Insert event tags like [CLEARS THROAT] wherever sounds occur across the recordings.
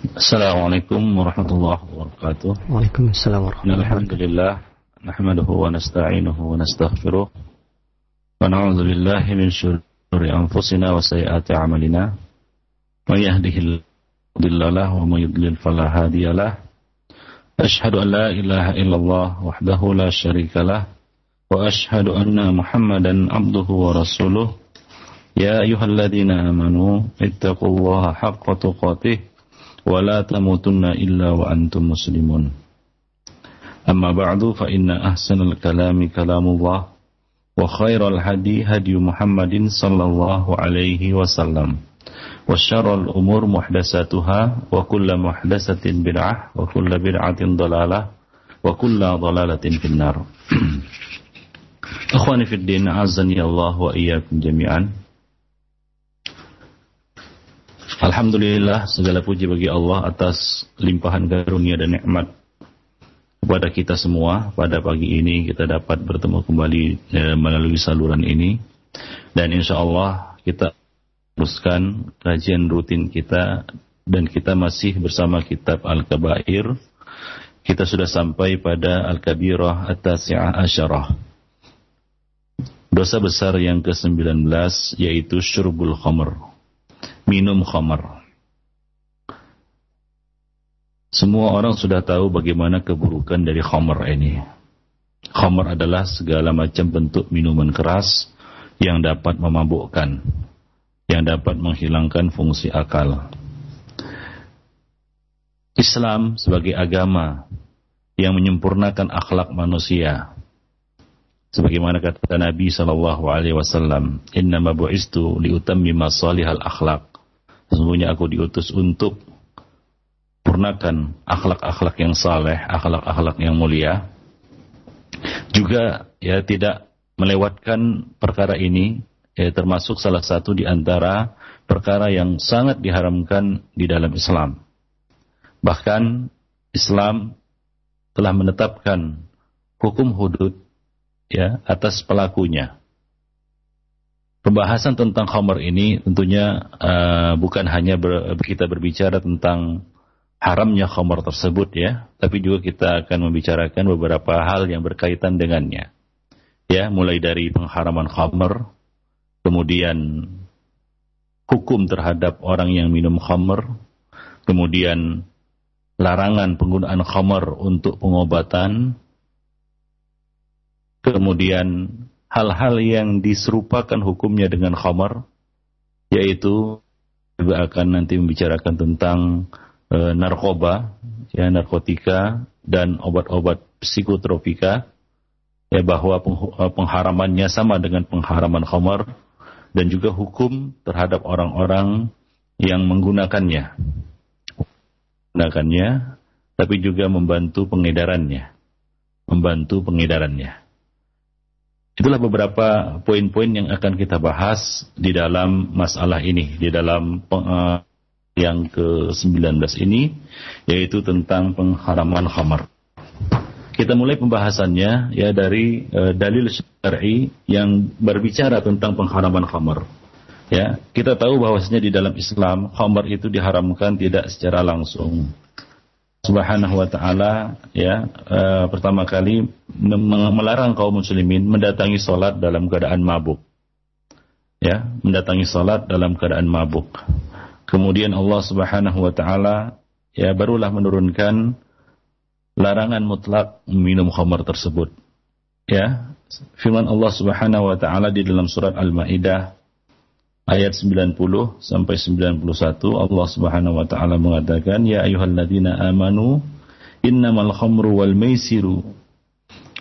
Assalamualaikum warahmatullahi wabarakatuh. Waalaikumsalam warahmatullahi wabarakatuh. Alhamdulillah nahmaduhu wa nasta'inuhu wa nastaghfiruh wa na'udzu billahi min syururi anfusina wa sayyiati a'malina. May yahdihillahu wa may yudlil fala hadiyalah. Ashhadu an la ilaha illallah wahdahu la syarika lah wa ashhadu anna Muhammadan abduhu wa rasuluh. Ya ayyuhalladzina amanu ittaqullaha haqqa tuqatih ولا تموتن إلا وأنتم مسلمون. أما بعد فإن أحسن الكلام كلام الله وخير الهدي هدي محمد صلى الله عليه وسلم وشر الأمور محدثاتها وكل محدثة بدعة وكل بدعة ضلالة وكل ضلالة في النار. [CLEARS THROAT] أخواني في الدين أعزني الله وإياكم جميعا. Alhamdulillah segala puji bagi Allah atas limpahan karunia dan nikmat kepada kita semua. Pada pagi ini kita dapat bertemu kembali e, melalui saluran ini. Dan insya Allah kita teruskan kajian rutin kita dan kita masih bersama kitab Al-Kabair. Kita sudah sampai pada Al-Kabirah At-Tasi'ah Asyarah. Dosa besar yang ke-19 yaitu syurbul khamr minum khamar. Semua orang sudah tahu bagaimana keburukan dari khamar ini. Khamar adalah segala macam bentuk minuman keras yang dapat memabukkan, yang dapat menghilangkan fungsi akal. Islam sebagai agama yang menyempurnakan akhlak manusia. Sebagaimana kata Nabi sallallahu alaihi wasallam, "Inna bu'istu liutammima salihal akhlaq." Sesungguhnya aku diutus untuk purnakan akhlak-akhlak yang saleh, akhlak-akhlak yang mulia. Juga ya tidak melewatkan perkara ini ya, termasuk salah satu di antara perkara yang sangat diharamkan di dalam Islam. Bahkan Islam telah menetapkan hukum hudud ya atas pelakunya. Pembahasan tentang khamar ini tentunya uh, bukan hanya ber, kita berbicara tentang haramnya khamar tersebut ya, tapi juga kita akan membicarakan beberapa hal yang berkaitan dengannya. Ya, mulai dari pengharaman khamar, kemudian hukum terhadap orang yang minum khamar, kemudian larangan penggunaan khamar untuk pengobatan, kemudian hal-hal yang diserupakan hukumnya dengan khamar, yaitu juga akan nanti membicarakan tentang e, narkoba, ya narkotika dan obat-obat psikotropika, ya bahwa e, pengharamannya sama dengan pengharaman khamar dan juga hukum terhadap orang-orang yang menggunakannya, menggunakannya, tapi juga membantu pengedarannya, membantu pengedarannya. Itulah beberapa poin-poin yang akan kita bahas di dalam masalah ini, di dalam uh, yang ke-19 ini, yaitu tentang pengharaman khamar. Kita mulai pembahasannya ya dari uh, dalil syar'i yang berbicara tentang pengharaman khamar. Ya, kita tahu bahwasanya di dalam Islam khamar itu diharamkan tidak secara langsung. Subhanahu wa taala ya uh, pertama kali melarang kaum muslimin mendatangi salat dalam keadaan mabuk. Ya, mendatangi salat dalam keadaan mabuk. Kemudian Allah Subhanahu wa taala ya barulah menurunkan larangan mutlak minum khamar tersebut. Ya, firman Allah Subhanahu wa taala di dalam surat Al-Maidah ayat 90 sampai 91 Allah Subhanahu wa taala mengatakan ya ayyuhalladzina amanu innamal khamru wal maisiru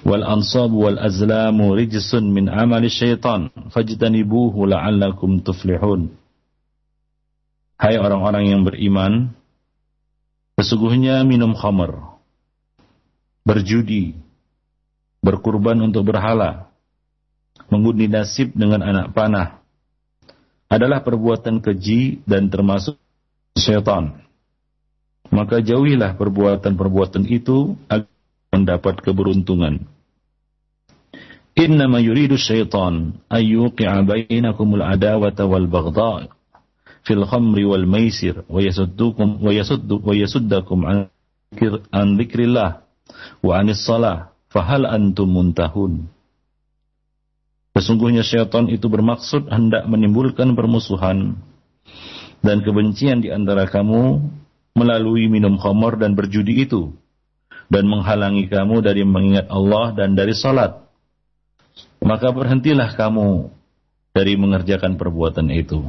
wal ansabu wal azlamu rijsun min amali syaitan fajtanibuhu la'allakum tuflihun. Hai orang-orang yang beriman sesungguhnya minum khamr berjudi berkurban untuk berhala mengundi nasib dengan anak panah adalah perbuatan keji dan termasuk syaitan. Maka jauhilah perbuatan-perbuatan itu agar mendapat keberuntungan. Innama yuridu syaitan ayyuqi'a bainakumul adawata wal baghdha fil khamri wal maisir wa yasuddukum wa yasuddu wa yasuddakum an dzikrillah wa anis salah fahal antum muntahun Sesungguhnya syaitan itu bermaksud hendak menimbulkan permusuhan dan kebencian di antara kamu melalui minum khamar dan berjudi itu dan menghalangi kamu dari mengingat Allah dan dari salat. Maka berhentilah kamu dari mengerjakan perbuatan itu.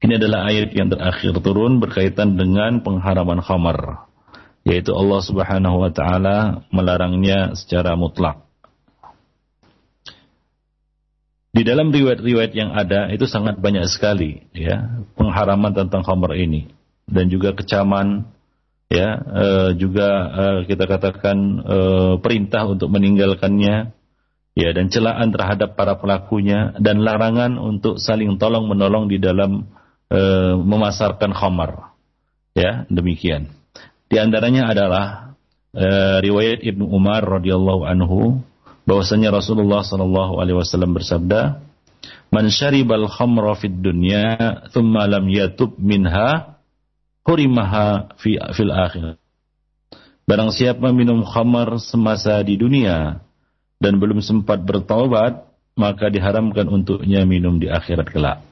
Ini adalah ayat yang terakhir turun berkaitan dengan pengharaman khamar, yaitu Allah Subhanahu wa taala melarangnya secara mutlak. Di dalam riwayat-riwayat yang ada itu sangat banyak sekali ya pengharaman tentang khamar ini. Dan juga kecaman ya e, juga e, kita katakan e, perintah untuk meninggalkannya ya dan celaan terhadap para pelakunya dan larangan untuk saling tolong menolong di dalam e, memasarkan khamar ya demikian. Di antaranya adalah e, riwayat Ibnu Umar radhiyallahu anhu bahwasanya Rasulullah sallallahu alaihi wasallam bersabda man syaribal khamra fid dunya thumma lam yatub minha hurimaha fi fil akhir. Barang siapa minum khamar semasa di dunia dan belum sempat bertaubat, maka diharamkan untuknya minum di akhirat kelak.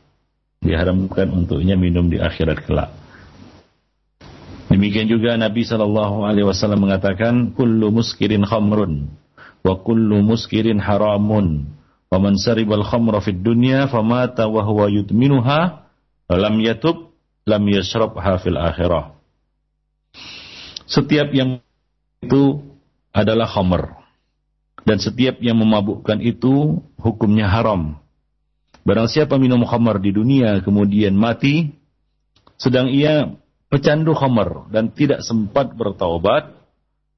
Diharamkan untuknya minum di akhirat kelak. Demikian juga Nabi Shallallahu Wasallam mengatakan, "Kullu muskirin khamrun, wa kullu muskirin haramun, wa man saribal khamra fid dunya, famata wa huwa yudminuha, lam yatub, lam yashrabha fil akhirah. Setiap yang itu adalah khamr. Dan setiap yang memabukkan itu hukumnya haram. Barang siapa minum khamr di dunia kemudian mati, sedang ia pecandu khamr dan tidak sempat bertaubat,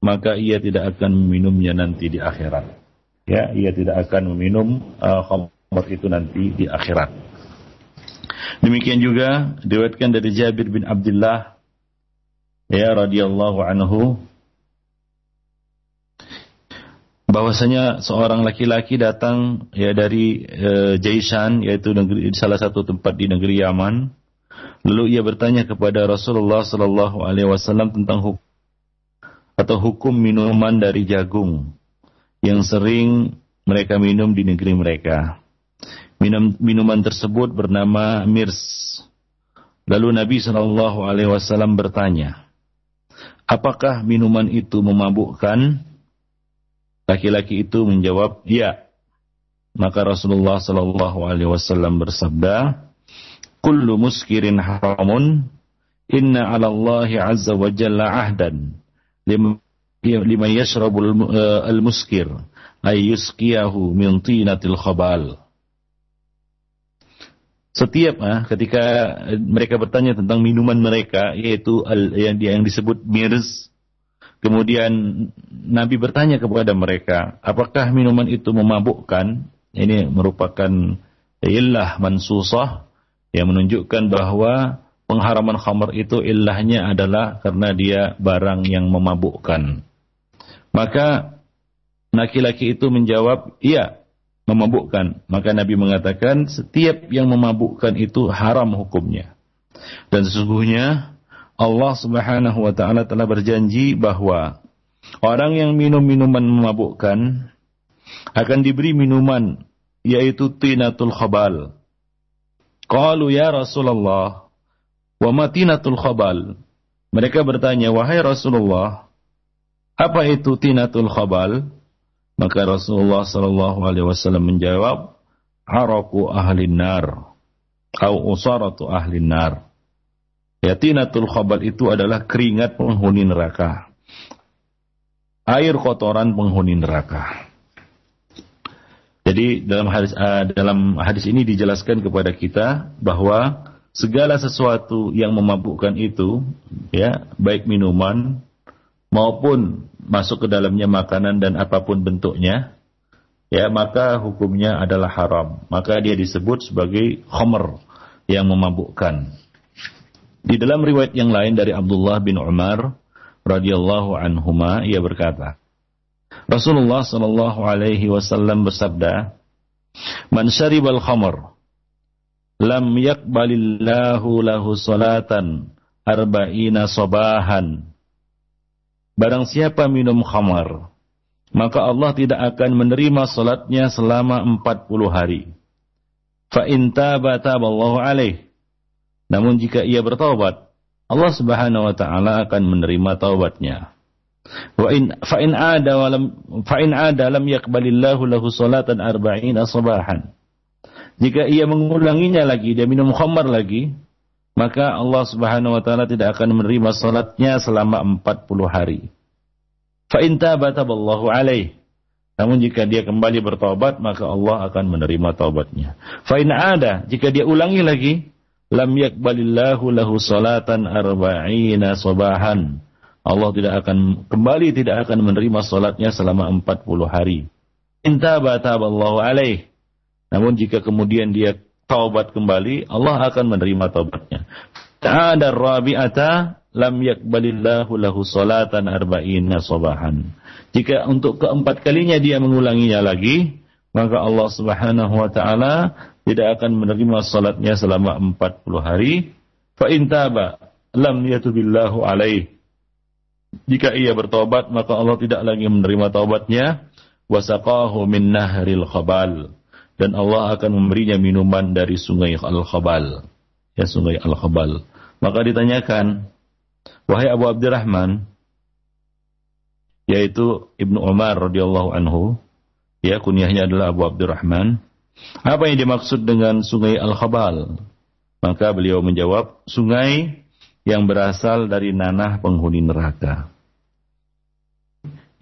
maka ia tidak akan meminumnya nanti di akhirat. Ya, ia tidak akan meminum uh, khamr itu nanti di akhirat. Demikian juga diriwayatkan dari Jabir bin Abdullah ya radhiyallahu anhu bahwasanya seorang laki-laki datang ya dari e, Jaisan yaitu negeri salah satu tempat di negeri Yaman lalu ia bertanya kepada Rasulullah sallallahu alaihi wasallam tentang hukum atau hukum minuman dari jagung yang sering mereka minum di negeri mereka Minum, minuman tersebut bernama mirs. Lalu Nabi Shallallahu Alaihi Wasallam bertanya, apakah minuman itu memabukkan? Laki-laki itu menjawab, ya. Maka Rasulullah Shallallahu Alaihi Wasallam bersabda, "Kullu muskirin haramun, inna ala Allah azza wa jalla ahdan lima yashrabul eh, al-muskir ay yuskiyahu min tinatil khabal." Setiap ah, ketika mereka bertanya tentang minuman mereka, yaitu al, yang, yang disebut mirs, kemudian Nabi bertanya kepada mereka, apakah minuman itu memabukkan? Ini merupakan illah mansusah yang menunjukkan bahwa pengharaman khamar itu illahnya adalah karena dia barang yang memabukkan. Maka laki-laki itu menjawab, iya, memabukkan. Maka Nabi mengatakan setiap yang memabukkan itu haram hukumnya. Dan sesungguhnya Allah Subhanahu wa taala telah berjanji bahwa orang yang minum minuman memabukkan akan diberi minuman yaitu tinatul khabal. Qalu ya Rasulullah, wa ma tinatul khabal? Mereka bertanya, wahai Rasulullah, apa itu tinatul khabal? Maka Rasulullah Sallallahu Alaihi Wasallam menjawab, Haraku ahli nar, atau usaratu ahli nar. Yatinatul khabal itu adalah keringat penghuni neraka. Air kotoran penghuni neraka. Jadi dalam hadis uh, dalam hadis ini dijelaskan kepada kita bahwa segala sesuatu yang memabukkan itu ya baik minuman maupun masuk ke dalamnya makanan dan apa pun bentuknya, ya maka hukumnya adalah haram. Maka dia disebut sebagai khomer yang memabukkan. Di dalam riwayat yang lain dari Abdullah bin Umar radhiyallahu anhuma ia berkata, Rasulullah sallallahu alaihi wasallam bersabda, "Man syaribal khamr lam yakbalillahu lahu salatan arba'ina sabahan. Barang siapa minum khamar, maka Allah tidak akan menerima salatnya selama 40 hari. Fa in taba taballahu alaih. Namun jika ia bertaubat, Allah Subhanahu wa taala akan menerima taubatnya. Wa in fa in ada wa lam fa in ada lam yaqbalillahu lahu salatan arba'ina sabahan. Jika ia mengulanginya lagi, dia minum khamar lagi, maka Allah Subhanahu wa taala tidak akan menerima salatnya selama 40 hari. Fa in taba taballahu alaih. Namun jika dia kembali bertobat, maka Allah akan menerima taubatnya. Fa in ada, jika dia ulangi lagi, lam yakbalillahu lahu salatan arba'ina sabahan. Allah tidak akan kembali tidak akan menerima salatnya selama 40 hari. Inta bataballahu alaih. Namun jika kemudian dia taubat kembali, Allah akan menerima taubatnya. Ta'ada rabi'ata lam yakbalillahu lahu salatan arba'ina sabahan. Jika untuk keempat kalinya dia mengulanginya lagi, maka Allah Subhanahu wa taala tidak akan menerima salatnya selama 40 hari. Fa in taba lam yatubillahu alaih jika ia bertobat, maka Allah tidak lagi menerima taubatnya. Wasaqahu min nahril khabal. Dan Allah akan memberinya minuman dari sungai Al-Khabal. Ya, sungai Al-Khabal. Maka ditanyakan, Wahai Abu Abdurrahman, yaitu Ibnu Umar radhiyallahu anhu, ya kunyahnya adalah Abu Abdurrahman. Apa yang dimaksud dengan sungai Al-Khabal? Maka beliau menjawab, sungai yang berasal dari nanah penghuni neraka.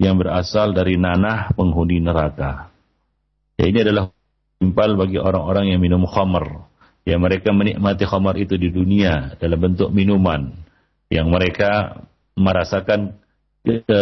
Yang berasal dari nanah penghuni neraka. Ya, ini adalah timpal bagi orang-orang yang minum khamar. Ya, mereka menikmati khamar itu di dunia dalam bentuk minuman. Yang mereka merasakan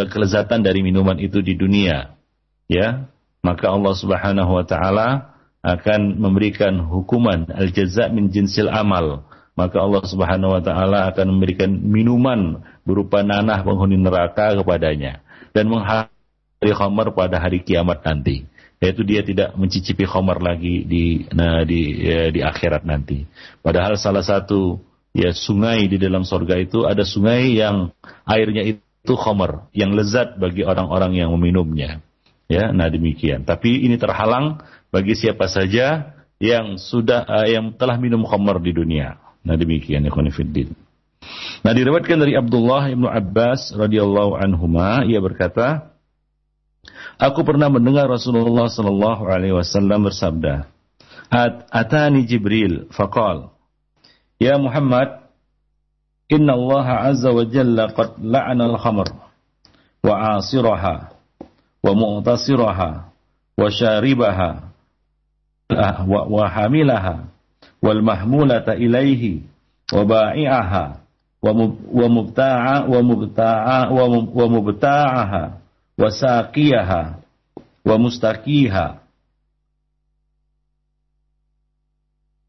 kelezatan dari minuman itu di dunia. Ya, maka Allah Subhanahu wa taala akan memberikan hukuman al-jaza min jinsil amal maka Allah Subhanahu wa taala akan memberikan minuman berupa nanah penghuni neraka kepadanya dan menghari khamar pada hari kiamat nanti yaitu dia tidak mencicipi khamar lagi di nah, di ya, di akhirat nanti. Padahal salah satu ya sungai di dalam sorga itu ada sungai yang airnya itu khamar yang lezat bagi orang-orang yang meminumnya. Ya nah demikian. Tapi ini terhalang bagi siapa saja yang sudah uh, yang telah minum khamar di dunia. Nah demikian ikhwan fiddin. Nah diriwayatkan dari Abdullah ibnu Abbas radhiyallahu anhuma. Ia berkata, Aku pernah mendengar Rasulullah sallallahu alaihi wasallam bersabda, At Atani Jibril faqal, Ya Muhammad, Inna Allah azza wa jalla qad la'ana al-khamr wa 'asiraha wa mu'tasiraha wa syaribaha wa hamilaha wal mahmulata ilaihi wa ba'i'aha wa mubta'a wa mubta'a wa mubta'aha wa saqiyaha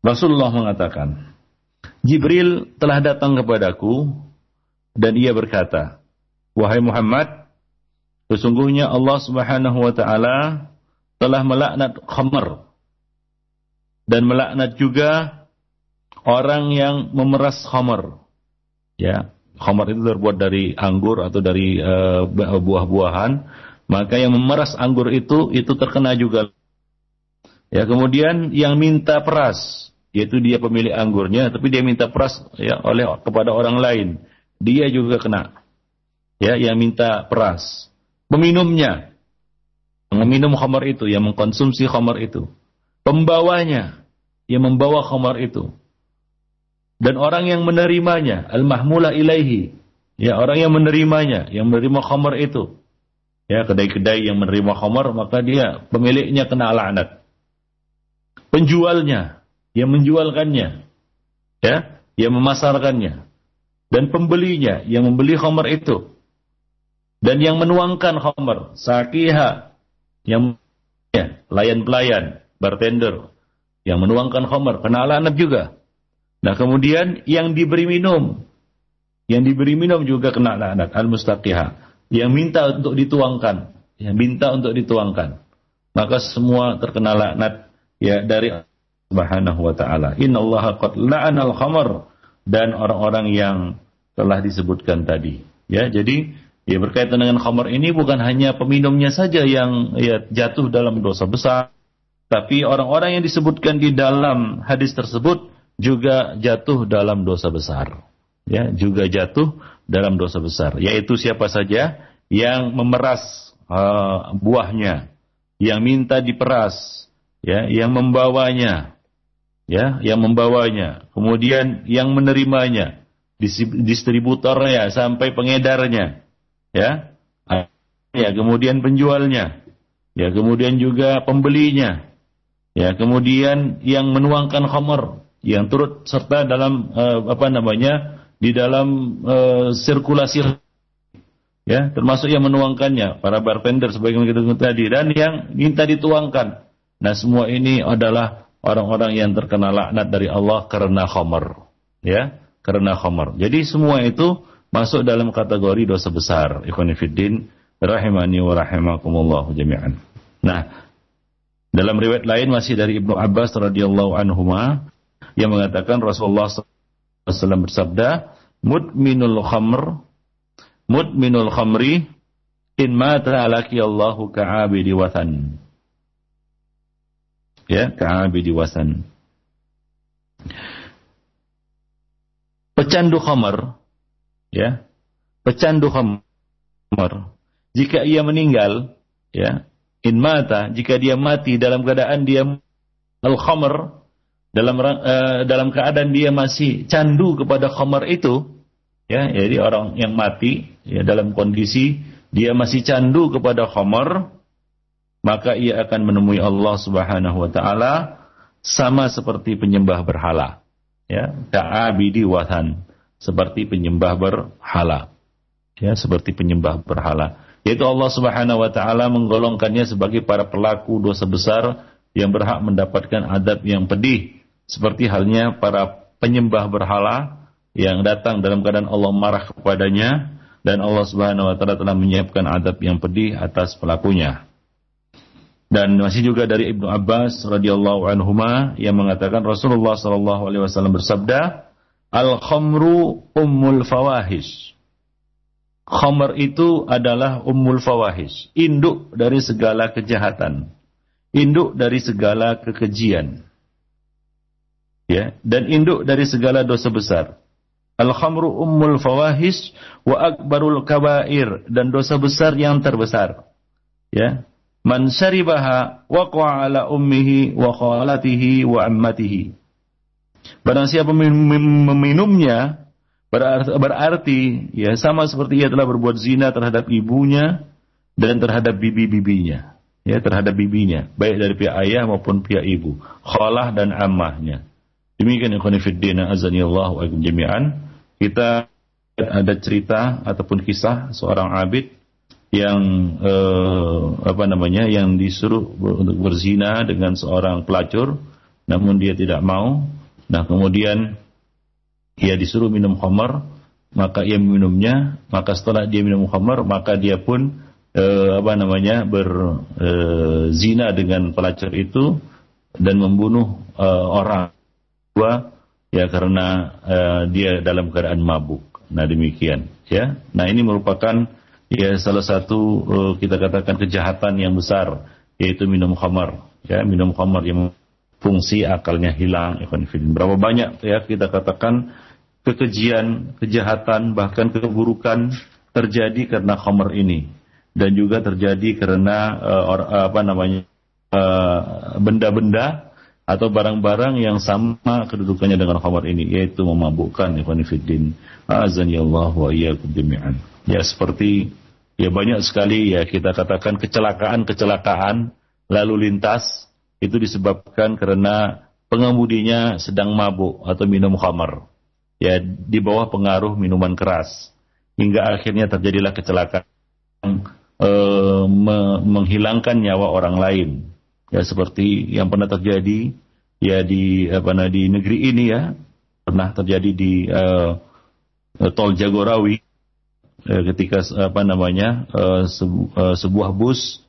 Rasulullah mengatakan Jibril telah datang kepadaku dan ia berkata Wahai Muhammad sesungguhnya Allah Subhanahu wa taala telah melaknat khamar dan melaknat juga orang yang memeras khamar. Ya, khamar itu terbuat dari anggur atau dari uh, buah-buahan, maka yang memeras anggur itu itu terkena juga. Ya, kemudian yang minta peras, yaitu dia pemilik anggurnya, tapi dia minta peras ya oleh kepada orang lain, dia juga kena. Ya, yang minta peras. Peminumnya, meminum khamar itu, yang mengkonsumsi khamar itu pembawanya yang membawa khamar itu dan orang yang menerimanya al-mahmula ilaihi. Ya orang yang menerimanya yang menerima khamar itu. Ya kedai-kedai yang menerima khamar maka dia pemiliknya kena laknat. Penjualnya yang menjualkannya. Ya yang memasarkannya. Dan pembelinya yang membeli khamar itu. Dan yang menuangkan khamar sakiha. Yang ya, pelayan pelayan bartender. Yang menuangkan khamar kena laknat juga. Nah kemudian yang diberi minum, yang diberi minum juga kena laknat al-mustaqiha, yang minta untuk dituangkan, yang minta untuk dituangkan, maka semua terkena laknat ya dari Subhanahu wa taala. Innallaha qad la'anal khamr. Dan orang-orang yang telah disebutkan tadi. Ya, jadi ya berkaitan dengan khamr ini bukan hanya peminumnya saja yang ya jatuh dalam dosa besar, tapi orang-orang yang disebutkan di dalam hadis tersebut juga jatuh dalam dosa besar. Ya, juga jatuh dalam dosa besar, yaitu siapa saja yang memeras uh, buahnya, yang minta diperas, ya, yang membawanya, ya, yang membawanya, kemudian yang menerimanya, distributornya sampai pengedarnya, ya, ya, kemudian penjualnya, ya, kemudian juga pembelinya, ya, kemudian yang menuangkan khamar, yang turut serta dalam uh, apa namanya di dalam uh, sirkulasi ya termasuk yang menuangkannya para bartender sebagaimana kita tadi dan yang minta dituangkan. Nah semua ini adalah orang-orang yang terkena laknat dari Allah karena khamar ya karena khamar. Jadi semua itu masuk dalam kategori dosa besar ikhwanifiddin rahimani wa rahimakumullah jami'an. Nah dalam riwayat lain masih dari Ibnu Abbas radhiyallahu anhu yang mengatakan Rasulullah SAW bersabda mudminul khamr mudminul khamri in mata alaki Allahu ka'abidi wathan. Ya, ka'abidi wathan. Pecandu khamar, ya, pecandu khamar. Jika ia meninggal, ya, in mata, jika dia mati dalam keadaan dia al khamar, dalam uh, dalam keadaan dia masih candu kepada khamar itu, ya jadi orang yang mati ya dalam kondisi dia masih candu kepada khamar maka ia akan menemui Allah Subhanahu wa taala sama seperti penyembah berhala ya ka'abidi wathan seperti penyembah berhala ya seperti penyembah berhala. Yaitu Allah Subhanahu wa taala menggolongkannya sebagai para pelaku dosa besar yang berhak mendapatkan adab yang pedih seperti halnya para penyembah berhala yang datang dalam keadaan Allah marah kepadanya dan Allah Subhanahu wa taala telah menyiapkan adab yang pedih atas pelakunya. Dan masih juga dari Ibnu Abbas radhiyallahu anhuma yang mengatakan Rasulullah sallallahu alaihi wasallam bersabda, "Al khamru ummul fawahish." Khamr itu adalah ummul fawahish, induk dari segala kejahatan, induk dari segala kekejian. Ya, dan induk dari segala dosa besar. Al-khamru ummul fawahis wa akbarul kabair dan dosa besar yang terbesar. Ya. Man syaribaha waqa'a ala ummihi wa khalatihi wa ammatihi. Barang siapa meminumnya berarti, berarti ya sama seperti ia telah berbuat zina terhadap ibunya dan terhadap bibi-bibinya. Ya, terhadap bibinya, baik dari pihak ayah maupun pihak ibu, khalah dan ammahnya. Demikian ikhwan fillah azani Allah wa jami'an. Kita ada cerita ataupun kisah seorang abid yang eh, apa namanya yang disuruh untuk berzina dengan seorang pelacur namun dia tidak mau. Nah kemudian ia disuruh minum khamar maka ia minumnya maka setelah dia minum khamar maka dia pun eh, apa namanya berzina eh, dengan pelacur itu dan membunuh eh, orang dua ya karena uh, dia dalam keadaan mabuk. Nah demikian ya. Nah ini merupakan ya salah satu uh, kita katakan kejahatan yang besar yaitu minum khamar ya minum khamar yang fungsi akalnya hilang Berapa banyak ya kita katakan kekejian, kejahatan bahkan keburukan terjadi karena khamar ini dan juga terjadi karena uh, apa namanya benda-benda uh, atau barang-barang yang sama kedudukannya dengan khamar ini yaitu memabukkan ikhwan fillah. Azan ya Allah wa iyyakum ya seperti ya banyak sekali ya kita katakan kecelakaan-kecelakaan lalu lintas itu disebabkan karena pengemudinya sedang mabuk atau minum khamar. Ya di bawah pengaruh minuman keras. Hingga akhirnya terjadilah kecelakaan eh, me menghilangkan nyawa orang lain ya seperti yang pernah terjadi ya di apa nah, di negeri ini ya pernah terjadi di uh, tol Jagorawi uh, ketika apa namanya uh, sebu uh, sebuah bus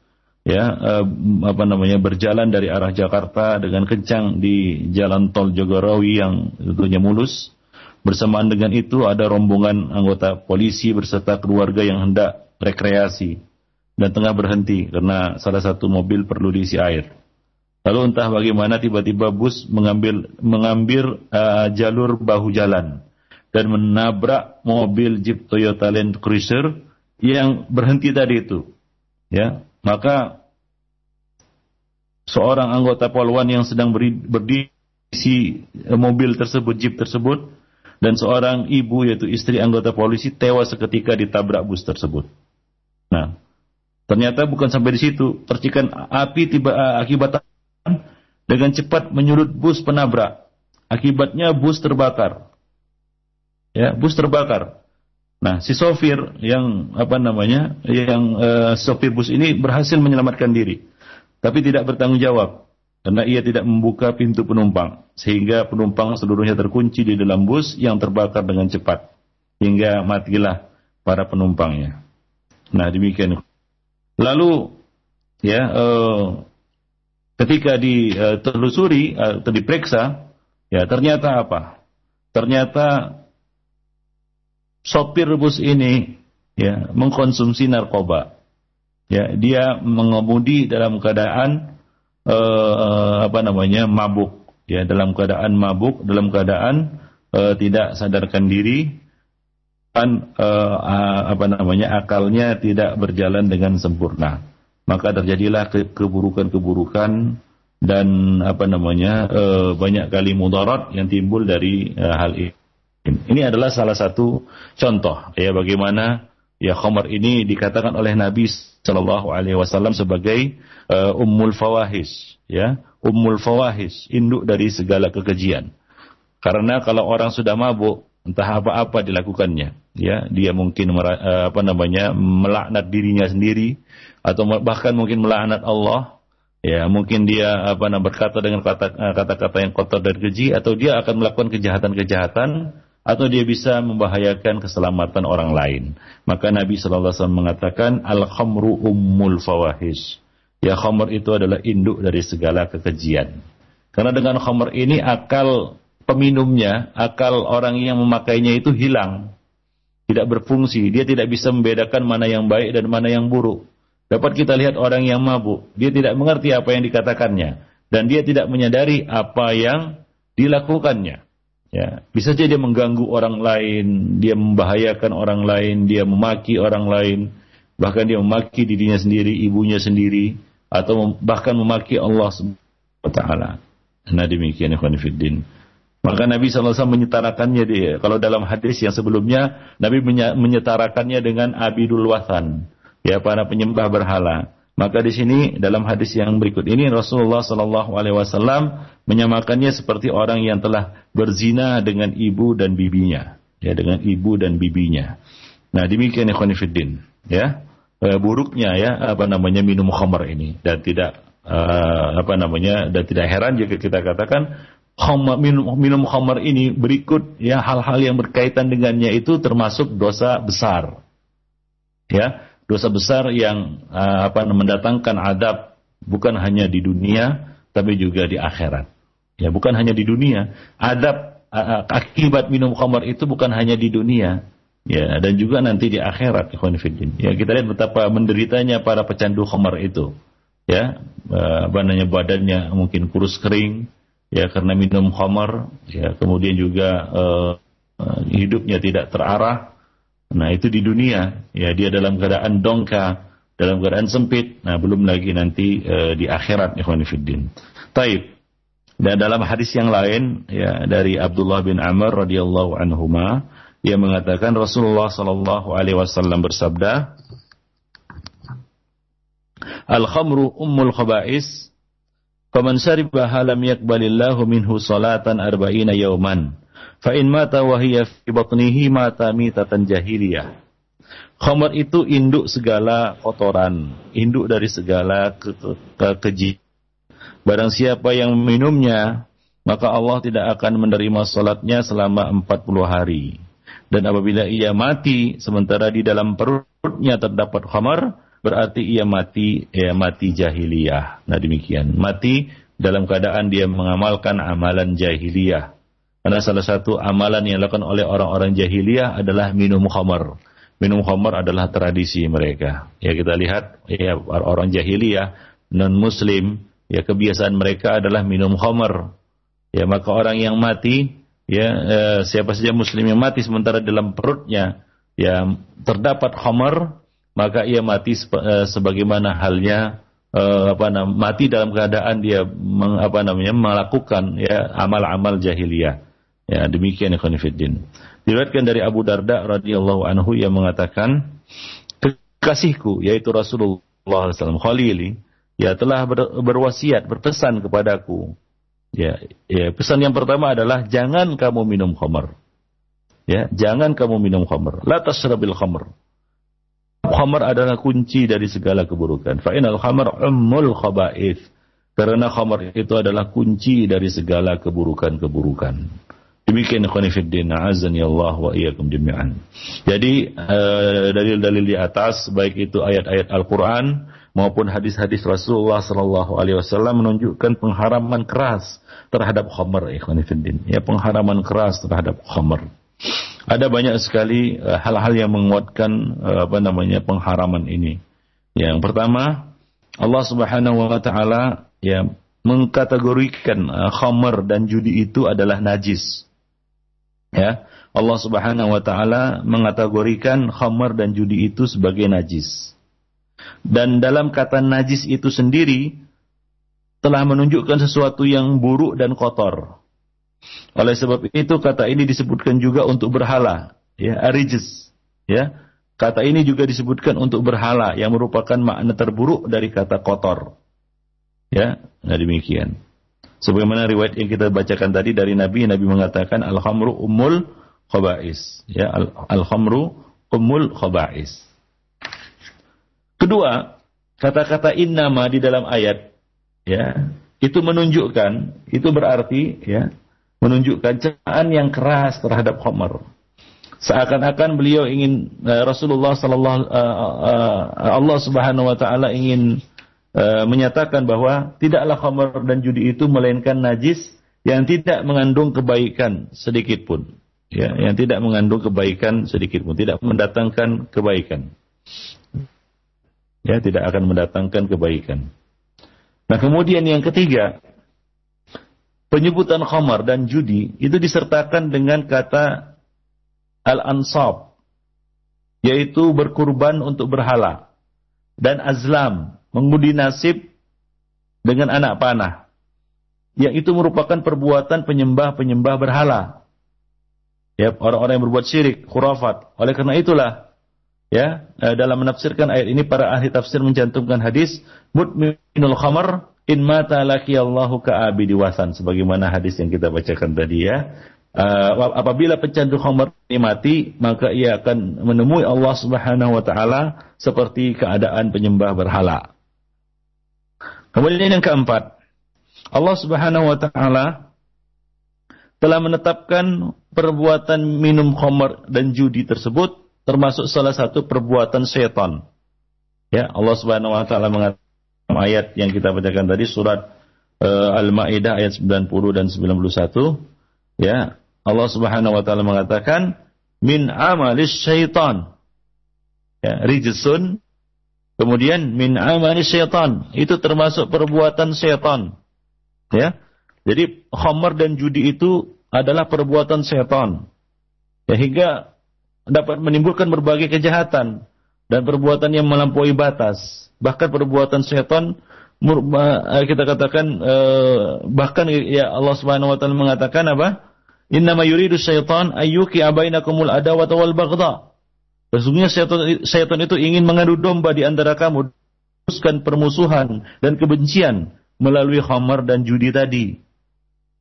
ya uh, apa namanya berjalan dari arah Jakarta dengan kencang di jalan tol Jagorawi yang tentunya mulus. Bersamaan dengan itu ada rombongan anggota polisi beserta keluarga yang hendak rekreasi dan tengah berhenti karena salah satu mobil perlu diisi air. Lalu entah bagaimana tiba-tiba bus mengambil mengambil uh, jalur bahu jalan dan menabrak mobil Jeep Toyota Land Cruiser yang berhenti tadi itu. Ya, maka seorang anggota poluan yang sedang berdiri di mobil tersebut, jeep tersebut, dan seorang ibu yaitu istri anggota polisi tewas seketika ditabrak bus tersebut. Nah, ternyata bukan sampai di situ, percikan api tiba akibat dengan cepat menyulut bus penabrak. Akibatnya bus terbakar. Ya, bus terbakar. Nah, si sopir yang apa namanya, yang uh, sopir bus ini berhasil menyelamatkan diri, tapi tidak bertanggung jawab karena ia tidak membuka pintu penumpang, sehingga penumpang seluruhnya terkunci di dalam bus yang terbakar dengan cepat, hingga matilah para penumpangnya. Nah, demikian. Lalu, ya, uh, ketika ditelusuri uh, atau diperiksa, ya ternyata apa? Ternyata sopir bus ini ya mengkonsumsi narkoba. Ya, dia mengemudi dalam keadaan uh, apa namanya mabuk, ya dalam keadaan mabuk, dalam keadaan uh, tidak sadarkan diri dan uh, apa namanya akalnya tidak berjalan dengan sempurna. Maka terjadilah keburukan-keburukan dan apa namanya uh, banyak kali mudarat yang timbul dari uh, hal ini. Ini adalah salah satu contoh ya bagaimana ya khamar ini dikatakan oleh Nabi Shallallahu Alaihi Wasallam sebagai uh, ummul fawahis ya ummul fawahis induk dari segala kekejian. Karena kalau orang sudah mabuk entah apa-apa dilakukannya ya dia mungkin uh, apa namanya melaknat dirinya sendiri atau bahkan mungkin melaknat Allah ya mungkin dia apa namanya berkata dengan eh, kata-kata yang kotor dan keji atau dia akan melakukan kejahatan-kejahatan atau dia bisa membahayakan keselamatan orang lain. Maka Nabi Shallallahu Alaihi Wasallam mengatakan al khamru ummul fawahis. Ya khamr itu adalah induk dari segala kekejian. Karena dengan khamr ini akal peminumnya, akal orang yang memakainya itu hilang. Tidak berfungsi, dia tidak bisa membedakan mana yang baik dan mana yang buruk. Dapat kita lihat orang yang mabuk, dia tidak mengerti apa yang dikatakannya dan dia tidak menyadari apa yang dilakukannya. Ya, bisa saja dia mengganggu orang lain, dia membahayakan orang lain, dia memaki orang lain, bahkan dia memaki dirinya sendiri, ibunya sendiri, atau bahkan memaki Allah Subhanahu taala. Nah demikian ikhwan fiddin. Maka Nabi SAW menyetarakannya dia. Kalau dalam hadis yang sebelumnya, Nabi menyetarakannya dengan abidul wathan. Ya, para penyembah berhala. Maka di sini dalam hadis yang berikut ini Rasulullah Shallallahu Alaihi Wasallam menyamakannya seperti orang yang telah berzina dengan ibu dan bibinya, ya dengan ibu dan bibinya. Nah demikian Khonifuddin, ya e, buruknya ya apa namanya minum khamar ini dan tidak e, apa namanya dan tidak heran jika kita katakan minum, minum khamar ini berikut ya hal-hal yang berkaitan dengannya itu termasuk dosa besar, ya dosa besar yang uh, apa mendatangkan adab bukan hanya di dunia tapi juga di akhirat. Ya, bukan hanya di dunia. Adab uh, akibat minum khamar itu bukan hanya di dunia. Ya, dan juga nanti di akhirat, Ya, kita lihat betapa menderitanya para pecandu khamar itu. Ya, apa namanya badannya mungkin kurus kering ya karena minum khamar, ya, kemudian juga uh, uh, hidupnya tidak terarah Nah itu di dunia, ya dia dalam keadaan dongka, dalam keadaan sempit. Nah belum lagi nanti e, di akhirat, ikhwanifiddin. Taib. Dan dalam hadis yang lain, ya dari Abdullah bin Amr radhiyallahu anhuma, ia mengatakan Rasulullah sallallahu alaihi wasallam bersabda, Al-khamru ummul khaba'is, faman syaribaha lam yakbalillahu minhu salatan arba'ina yawman. Fa in mata wa hiya fi batnihi mata mitatan jahiliyah. Khamar itu induk segala kotoran, induk dari segala ke ke ke keji. Barang siapa yang minumnya, maka Allah tidak akan menerima salatnya selama 40 hari. Dan apabila ia mati sementara di dalam perutnya terdapat khamar, berarti ia mati ya mati jahiliyah. Nah demikian. Mati dalam keadaan dia mengamalkan amalan jahiliyah. Karena salah satu amalan yang dilakukan oleh orang-orang jahiliyah adalah minum khamar. Minum khamar adalah tradisi mereka. Ya kita lihat ya orang jahiliyah non muslim ya kebiasaan mereka adalah minum khamar. Ya maka orang yang mati ya eh, siapa saja muslim yang mati sementara dalam perutnya ya terdapat khamar maka ia mati uh, sebagaimana halnya uh, apa namanya mati dalam keadaan dia meng, namanya melakukan ya amal-amal jahiliyah. Ya, demikian ya khonifuddin. Diriwayatkan dari Abu Darda radhiyallahu anhu yang mengatakan kekasihku yaitu Rasulullah SAW Khalili ya telah ber, berwasiat berpesan kepadaku. Ya, ya, pesan yang pertama adalah jangan kamu minum khamar. Ya, jangan kamu minum khamar. La tasrabil khamar Khamar adalah kunci dari segala keburukan. Fa'inal khamar ummul khaba'ith. Karena khamar itu adalah kunci dari segala keburukan-keburukan. Demikian khonifuddin azani Allah wa iyyakum jami'an. Jadi uh, dalil-dalil di atas baik itu ayat-ayat Al-Qur'an maupun hadis-hadis Rasulullah sallallahu alaihi wasallam menunjukkan pengharaman keras terhadap khamar ikhwanifiddin. Ya pengharaman keras terhadap khamar. Ada banyak sekali eh, hal-hal yang menguatkan uh, apa namanya pengharaman ini. Yang pertama, Allah Subhanahu wa taala ya mengkategorikan uh, khamar dan judi itu adalah najis. Ya, Allah Subhanahu wa taala mengkategorikan khamar dan judi itu sebagai najis. Dan dalam kata najis itu sendiri telah menunjukkan sesuatu yang buruk dan kotor. Oleh sebab itu kata ini disebutkan juga untuk berhala, ya, arijes, ya. Kata ini juga disebutkan untuk berhala yang merupakan makna terburuk dari kata kotor. Ya, nah demikian. Sebagaimana riwayat yang kita bacakan tadi dari Nabi, Nabi mengatakan al-khamru ummul khaba'is. Ya, al-khamru ummul khaba'is. Kedua, kata-kata innama di dalam ayat ya, itu menunjukkan, itu berarti ya, menunjukkan ciptaan yang keras terhadap khamar. Seakan-akan beliau ingin uh, Rasulullah sallallahu uh, uh, Allah Subhanahu wa taala ingin menyatakan bahwa tidaklah khamar dan judi itu melainkan najis yang tidak mengandung kebaikan sedikit pun. Ya, yang tidak mengandung kebaikan sedikit pun, tidak mendatangkan kebaikan. Ya, tidak akan mendatangkan kebaikan. Nah, kemudian yang ketiga, penyebutan khamar dan judi itu disertakan dengan kata al-ansab yaitu berkurban untuk berhala dan azlam mengundi nasib dengan anak panah yang itu merupakan perbuatan penyembah-penyembah berhala. Ya orang-orang yang berbuat syirik khurafat. Oleh karena itulah ya eh, dalam menafsirkan ayat ini para ahli tafsir mencantumkan hadis mutminul khamar in mata laki Allahu ka'abidi wasan sebagaimana hadis yang kita bacakan tadi ya. Uh, apabila pecandu khamar ini mati maka ia akan menemui Allah Subhanahu wa taala seperti keadaan penyembah berhala. Kemudian yang keempat Allah Subhanahu wa taala telah menetapkan perbuatan minum khamar dan judi tersebut termasuk salah satu perbuatan setan. Ya Allah Subhanahu wa taala mengatakan ayat yang kita bacakan tadi surat uh, Al-Maidah ayat 90 dan 91 ya. Allah Subhanahu wa taala mengatakan min amalis syaitan. Ya rijsun kemudian min amalis syaitan. Itu termasuk perbuatan syaitan. Ya. Jadi khamar dan judi itu adalah perbuatan syaitan. Ya dapat menimbulkan berbagai kejahatan dan perbuatan yang melampaui batas Bahkan perbuatan setan eh, kita katakan eh, bahkan ya Allah Subhanahu wa taala mengatakan apa? Inna ma yuridu syaitan ayyuki abainakumul adawata wal baghdha. Sesungguhnya syaitan, syaitan itu ingin mengadu domba di antara kamu, teruskan permusuhan dan kebencian melalui khamar dan judi tadi.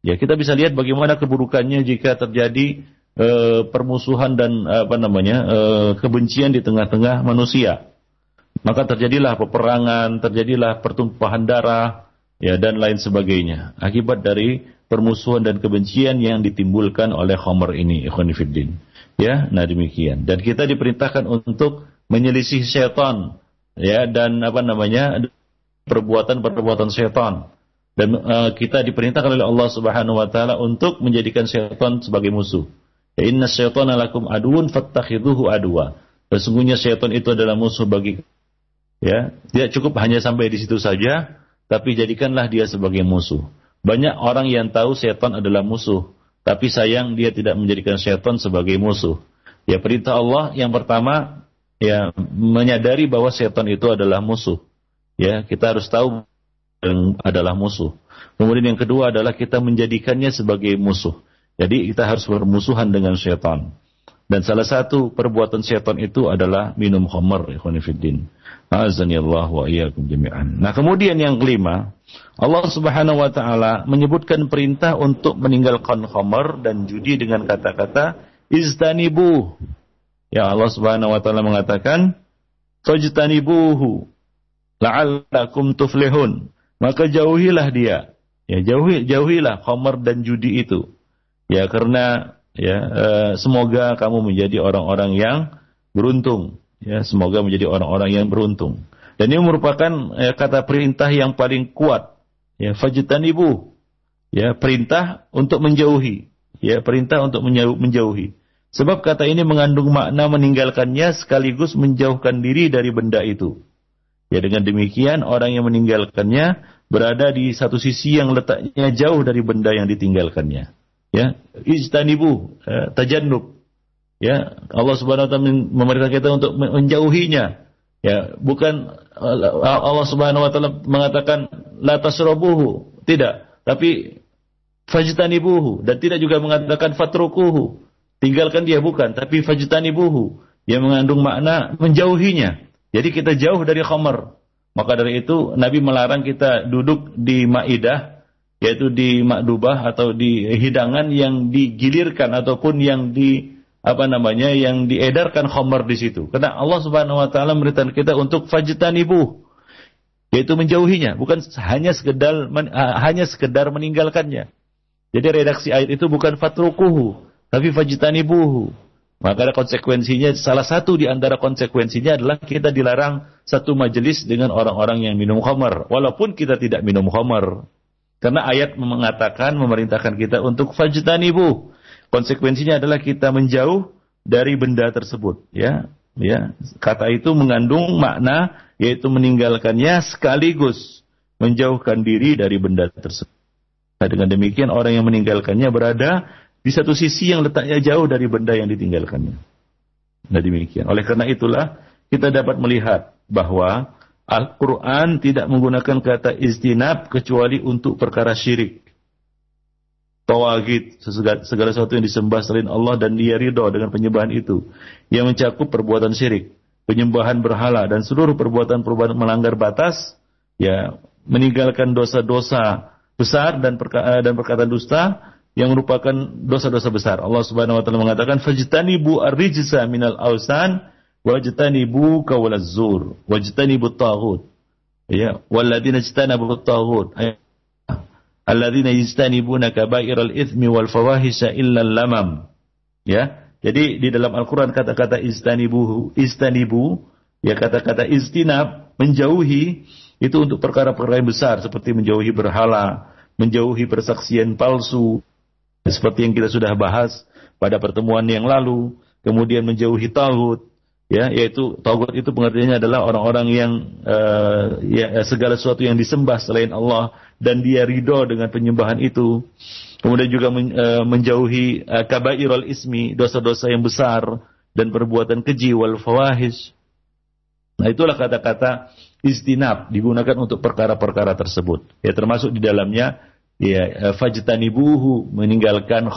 Ya, kita bisa lihat bagaimana keburukannya jika terjadi e, permusuhan dan apa namanya e, kebencian di tengah-tengah manusia maka terjadilah peperangan, terjadilah pertumpahan darah, ya dan lain sebagainya akibat dari permusuhan dan kebencian yang ditimbulkan oleh khamr ini, ikhwan Ya, nah demikian. Dan kita diperintahkan untuk menyelisih setan ya dan apa namanya perbuatan-perbuatan syaitan dan uh, kita diperintahkan oleh Allah Subhanahu wa taala untuk menjadikan syaitan sebagai musuh. Inna syaitana lakum aduun fattakhidhuhu adwa. Sesungguhnya syaitan itu adalah musuh bagi ya. Tidak cukup hanya sampai di situ saja, tapi jadikanlah dia sebagai musuh. Banyak orang yang tahu syaitan adalah musuh, tapi sayang dia tidak menjadikan syaitan sebagai musuh. Ya perintah Allah yang pertama ya menyadari bahwa syaitan itu adalah musuh. Ya, kita harus tahu yang adalah musuh. Kemudian yang kedua adalah kita menjadikannya sebagai musuh. Jadi kita harus bermusuhan dengan syaitan. Dan salah satu perbuatan syaitan itu adalah minum khamar, ikhwanifiddin. Allah wa iyyakum jami'an. Nah, kemudian yang kelima, Allah Subhanahu wa taala menyebutkan perintah untuk meninggalkan khamar dan judi dengan kata-kata iztanibu. Ya Allah Subhanahu wa taala mengatakan fajtanibuhu la'allakum tuflihun maka jauhilah dia. Ya, jauhi jauhilah khamar dan judi itu. Ya, karena ya e, semoga kamu menjadi orang-orang yang beruntung. Ya, semoga menjadi orang-orang yang beruntung. Dan ini merupakan ya, kata perintah yang paling kuat. Ya, fajtanibu. Ya, perintah untuk menjauhi. Ya, perintah untuk menjauhi. Sebab kata ini mengandung makna meninggalkannya sekaligus menjauhkan diri dari benda itu. Ya dengan demikian orang yang meninggalkannya berada di satu sisi yang letaknya jauh dari benda yang ditinggalkannya. Ya, ijtanibu, ya, tajannub. Ya, Allah Subhanahu wa taala memerintah kita untuk menjauhinya. Ya, bukan Allah Subhanahu wa taala mengatakan la tasrabuhu, tidak, tapi fajtanibuhu dan tidak juga mengatakan fatrukuhu. Tinggalkan dia bukan, tapi fajtanibuhu yang mengandung makna menjauhinya. Jadi kita jauh dari khamar. Maka dari itu Nabi melarang kita duduk di maidah yaitu di makdubah atau di hidangan yang digilirkan ataupun yang di apa namanya yang diedarkan khamar di situ. Karena Allah Subhanahu wa taala memerintahkan kita untuk fajtanibu yaitu menjauhinya, bukan hanya sekedar men, hanya sekedar meninggalkannya. Jadi redaksi ayat itu bukan fatrukuhu, tapi fajtanibuhu. Maka ada konsekuensinya, salah satu di antara konsekuensinya adalah kita dilarang satu majelis dengan orang-orang yang minum khamar. Walaupun kita tidak minum khamar. Karena ayat mengatakan, memerintahkan kita untuk fajtanibu. Konsekuensinya adalah kita menjauh dari benda tersebut. Ya, ya. Kata itu mengandung makna yaitu meninggalkannya sekaligus menjauhkan diri dari benda tersebut. Nah, dengan demikian orang yang meninggalkannya berada di satu sisi yang letaknya jauh dari benda yang ditinggalkannya. Nah demikian. Oleh karena itulah kita dapat melihat bahwa Al-Quran tidak menggunakan kata istinab kecuali untuk perkara syirik. Tawagid, segala, sesuatu yang disembah selain Allah dan dia ridho dengan penyembahan itu. Yang mencakup perbuatan syirik, penyembahan berhala dan seluruh perbuatan-perbuatan melanggar batas, ya meninggalkan dosa-dosa besar dan, perka dan perkataan dusta, yang merupakan dosa-dosa besar. Allah Subhanahu wa taala mengatakan fajtanibu ar-rijsa minal awsan wajtanibu qawlaz zur wajtanibu taghut. Ya, walladzina ijtanabu at-taghut. Alladzina yajtanibuna kaba'iral itsmi wal fawahisha illa lamam. Ya. Jadi di dalam Al-Qur'an kata-kata istanibu istanibu ya kata-kata istinab menjauhi itu untuk perkara-perkara yang besar seperti menjauhi berhala, menjauhi persaksian palsu, seperti yang kita sudah bahas pada pertemuan yang lalu, kemudian menjauhi tauhid, ya, yaitu tauhid itu pengertiannya adalah orang-orang yang uh, ya, segala sesuatu yang disembah selain Allah dan dia ridho dengan penyembahan itu. Kemudian juga men, uh, menjauhi uh, kabairul ismi, dosa-dosa yang besar dan perbuatan keji wal fawahish. Nah, itulah kata-kata istinab digunakan untuk perkara-perkara tersebut. Ya termasuk di dalamnya ya fajtanibuhu meninggalkan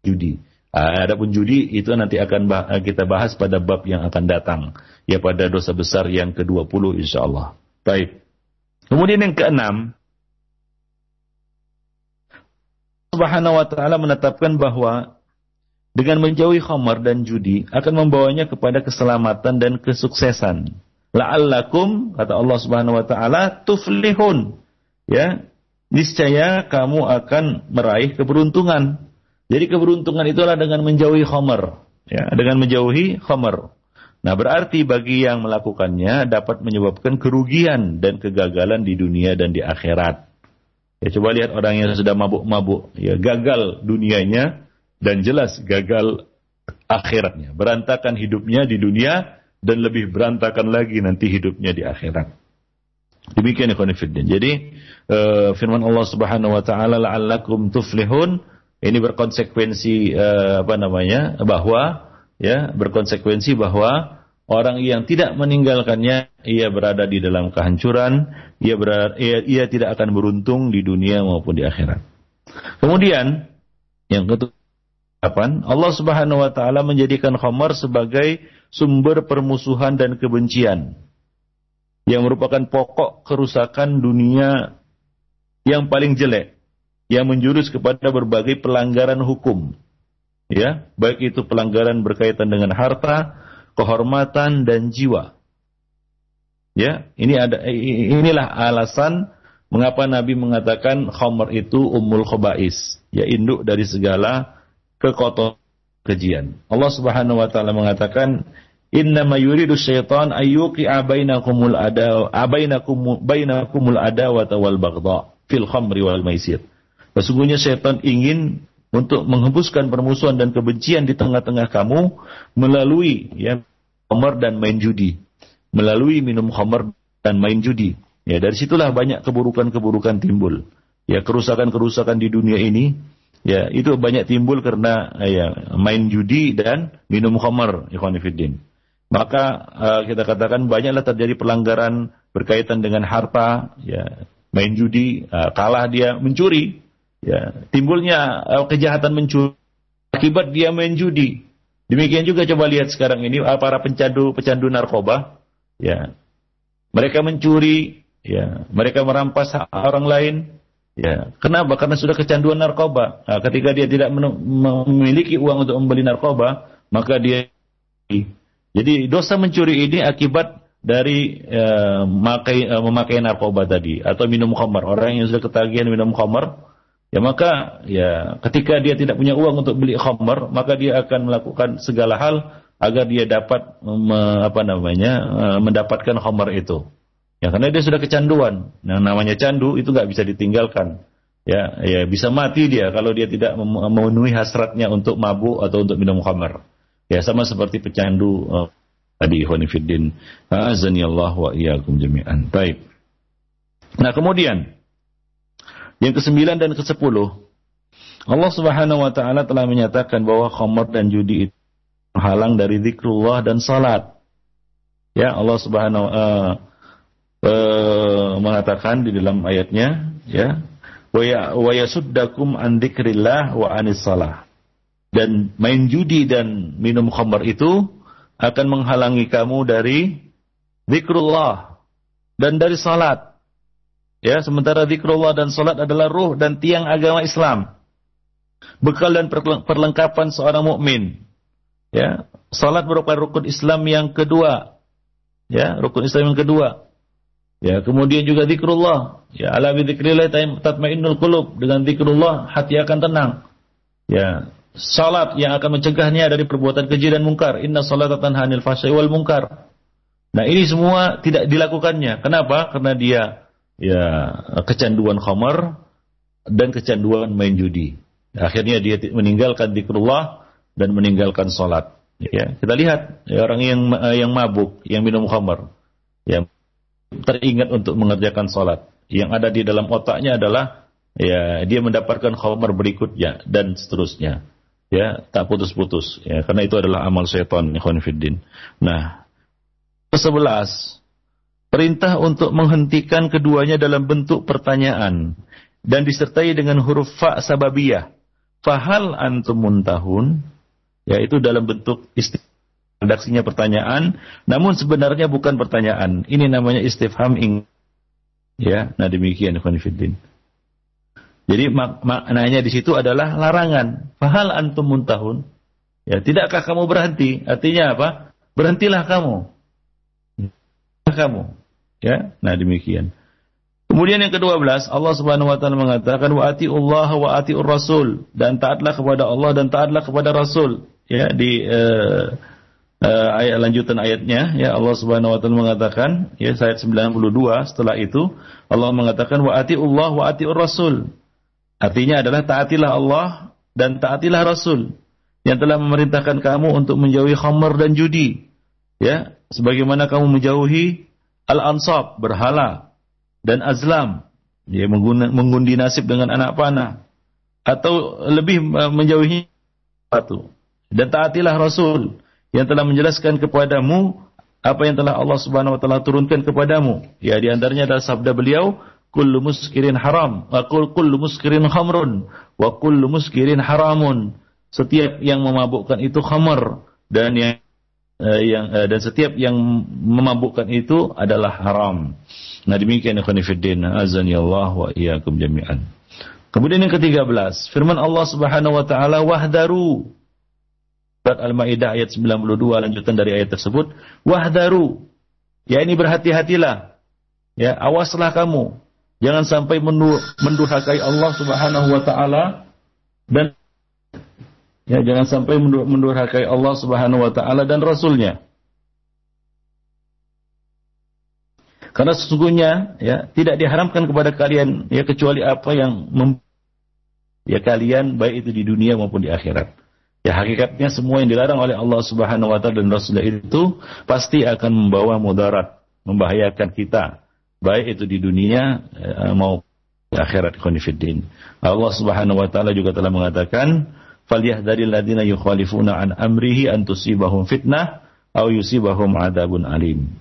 judi. Ah, adapun judi itu nanti akan eh, kita bahas pada bab yang akan datang. Ya pada dosa besar yang ke-20 insyaallah. Baik. Kemudian yang keenam, Subhanahu wa taala menetapkan bahwa dengan menjauhi khamar dan judi akan membawanya kepada keselamatan dan kesuksesan. La'allakum kata Allah Subhanahu wa taala tuflihun. Ya, niscaya kamu akan meraih keberuntungan. Jadi keberuntungan itulah dengan menjauhi khamar, ya, dengan menjauhi khamar. Nah, berarti bagi yang melakukannya dapat menyebabkan kerugian dan kegagalan di dunia dan di akhirat. Ya, coba lihat orang yang sudah mabuk-mabuk, ya gagal dunianya dan jelas gagal akhiratnya. Berantakan hidupnya di dunia dan lebih berantakan lagi nanti hidupnya di akhirat. Demikian konfidin. Jadi uh, firman Allah Subhanahu wa taala la'allakum tuflihun ini berkonsekuensi uh, apa namanya? bahwa ya berkonsekuensi bahwa orang yang tidak meninggalkannya ia berada di dalam kehancuran, ia berada, ia, ia tidak akan beruntung di dunia maupun di akhirat. Kemudian yang kedua Allah Subhanahu wa taala menjadikan khamar sebagai sumber permusuhan dan kebencian yang merupakan pokok kerusakan dunia yang paling jelek yang menjurus kepada berbagai pelanggaran hukum ya, baik itu pelanggaran berkaitan dengan harta, kehormatan dan jiwa. Ya, ini ada inilah alasan mengapa Nabi mengatakan khamr itu ummul khabais, ya induk dari segala kekotoran kejian. Allah Subhanahu wa taala mengatakan Innama yuridu syaitan ayyuqi bainakumul ada abainakum bainakumul adawata wal baghdha fil khamri wal maisir. Sesungguhnya syaitan ingin untuk menghembuskan permusuhan dan kebencian di tengah-tengah kamu melalui ya khamar dan main judi, melalui minum khamar dan main judi. Ya, dari situlah banyak keburukan-keburukan timbul. Ya, kerusakan-kerusakan di dunia ini ya itu banyak timbul karena ya main judi dan minum khamar, ikhwan fillah. Maka uh, kita katakan banyaklah terjadi pelanggaran berkaitan dengan harta, ya main judi, uh, kalah dia mencuri, Ya, timbulnya uh, kejahatan mencuri akibat dia main judi. Demikian juga coba lihat sekarang ini uh, para pencandu pecandu narkoba, ya. Mereka mencuri, ya, mereka merampas hak orang lain, ya. Kenapa? Karena sudah kecanduan narkoba. Nah, ketika dia tidak memiliki uang untuk membeli narkoba, maka dia jadi dosa mencuri ini akibat dari uh, memakai, uh, memakai narkoba tadi atau minum khamar. Orang yang sudah ketagihan minum khamar, ya maka ya ketika dia tidak punya uang untuk beli khamar, maka dia akan melakukan segala hal agar dia dapat me, apa namanya uh, mendapatkan khamar itu. Ya karena dia sudah kecanduan. Yang namanya candu itu nggak bisa ditinggalkan. Ya, ya bisa mati dia kalau dia tidak memenuhi hasratnya untuk mabuk atau untuk minum khamar. Ya sama seperti pecandu uh, tadi Ikhwanifiddin. Azani Allah wa iyyakum jami'an. Baik. Nah, kemudian yang kesembilan dan kesepuluh, Allah Subhanahu wa taala telah menyatakan bahwa khamr dan judi itu menghalang dari zikrullah dan salat. Ya, Allah Subhanahu uh, uh, mengatakan di dalam ayatnya, ya, wa yasuddakum an dzikrillah wa anis salah. Dan main judi dan minum khamr itu akan menghalangi kamu dari zikrullah dan dari salat. Ya, sementara zikrullah dan salat adalah ruh dan tiang agama Islam. Bekal dan perlengkapan seorang mukmin. Ya, salat merupakan rukun Islam yang kedua. Ya, rukun Islam yang kedua. Ya, kemudian juga zikrullah. Ya, ala bi dzikrillah tatmainnul qulub. Dengan zikrullah hati akan tenang. Ya, salat yang akan mencegahnya dari perbuatan keji dan mungkar. Inna salata tanha 'anil fahsya'i wal munkar. Nah, ini semua tidak dilakukannya. Kenapa? Karena dia ya kecanduan khamar dan kecanduan main judi. Akhirnya dia meninggalkan zikrullah dan meninggalkan salat. Ya, kita lihat ya, orang yang yang mabuk, yang minum khamar, yang teringat untuk mengerjakan salat. Yang ada di dalam otaknya adalah ya dia mendapatkan khamar berikutnya dan seterusnya. Ya, tak putus-putus. Ya, karena itu adalah amal syaitan, ikhwan fiddin. Nah, ke sebelas Perintah untuk menghentikan keduanya dalam bentuk pertanyaan dan disertai dengan huruf fa sababiyah. Fahal antum muntahun yaitu dalam bentuk redaksinya pertanyaan namun sebenarnya bukan pertanyaan. Ini namanya istifham ing ya. Nah demikian Khonifuddin. Jadi mak maknanya di situ adalah larangan. Fahal antum muntahun? Ya, tidakkah kamu berhenti? Artinya apa? Berhentilah kamu. Kamu. Ya, nah demikian. Kemudian yang kedua belas, Allah Subhanahu wa taala mengatakan wa Allah wa atiur rasul dan taatlah kepada Allah dan taatlah kepada Rasul. Ya, di uh, uh, ayat lanjutan ayatnya ya Allah Subhanahu wa taala mengatakan ya ayat 92 setelah itu Allah mengatakan wa Allah wa atiur rasul. Artinya adalah taatilah Allah dan taatilah Rasul yang telah memerintahkan kamu untuk menjauhi khamar dan judi. Ya, sebagaimana kamu menjauhi al-ansab, berhala dan azlam, ya mengundi nasib dengan anak panah atau lebih uh, menjauhi satu. Dan taatilah Rasul yang telah menjelaskan kepadamu apa yang telah Allah Subhanahu wa taala turunkan kepadamu. Ya di antaranya adalah sabda beliau, kullu muskirin haram, wa kullu muskirin khamrun, wa kullu muskirin haramun. Setiap yang memabukkan itu khamar dan yang uh, yang uh, dan setiap yang memabukkan itu adalah haram. Nah demikian ikhwan fillah azani Allah wa iyyakum jami'an. Kemudian yang ke-13, firman Allah Subhanahu wa taala wahdaru Surat Al-Maidah ayat 92 lanjutan dari ayat tersebut, wahdaru. Ya ini berhati-hatilah. Ya, awaslah kamu. Jangan sampai mendurhakai Allah Subhanahu wa taala dan ya jangan sampai mendurhakai Allah Subhanahu wa taala dan rasulnya. Karena sesungguhnya ya tidak diharamkan kepada kalian ya kecuali apa yang mem ya kalian baik itu di dunia maupun di akhirat. Ya hakikatnya semua yang dilarang oleh Allah Subhanahu wa taala dan Rasulullah itu pasti akan membawa mudarat, membahayakan kita, baik itu di dunia eh, mau di akhirat khonifuddin. Allah Subhanahu wa taala juga telah mengatakan, "Falyahdharil ladzina yukhalifuna an amrihi an tusibahum fitnah aw yusibahum adabun alim."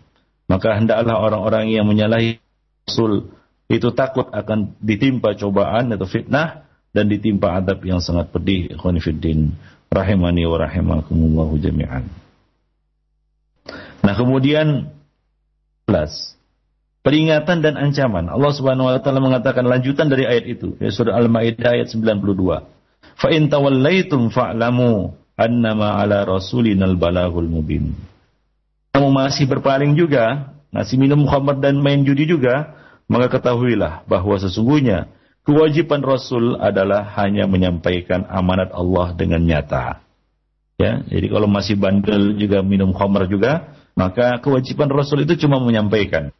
Maka hendaklah orang-orang yang menyalahi Rasul itu takut akan ditimpa cobaan atau fitnah dan ditimpa adab yang sangat pedih khonifuddin rahimani wa rahimakumullahu jami'an. Nah, kemudian plus peringatan dan ancaman. Allah Subhanahu wa taala mengatakan lanjutan dari ayat itu, ya surah Al-Maidah ayat 92. Fa in tawallaitum fa'lamu annama ala rasulinal balagul mubin. Kamu masih berpaling juga, masih minum khamr dan main judi juga, maka ketahuilah bahwa sesungguhnya kewajiban Rasul adalah hanya menyampaikan amanat Allah dengan nyata. Ya, jadi kalau masih bandel juga minum khamr juga, maka kewajiban Rasul itu cuma menyampaikan.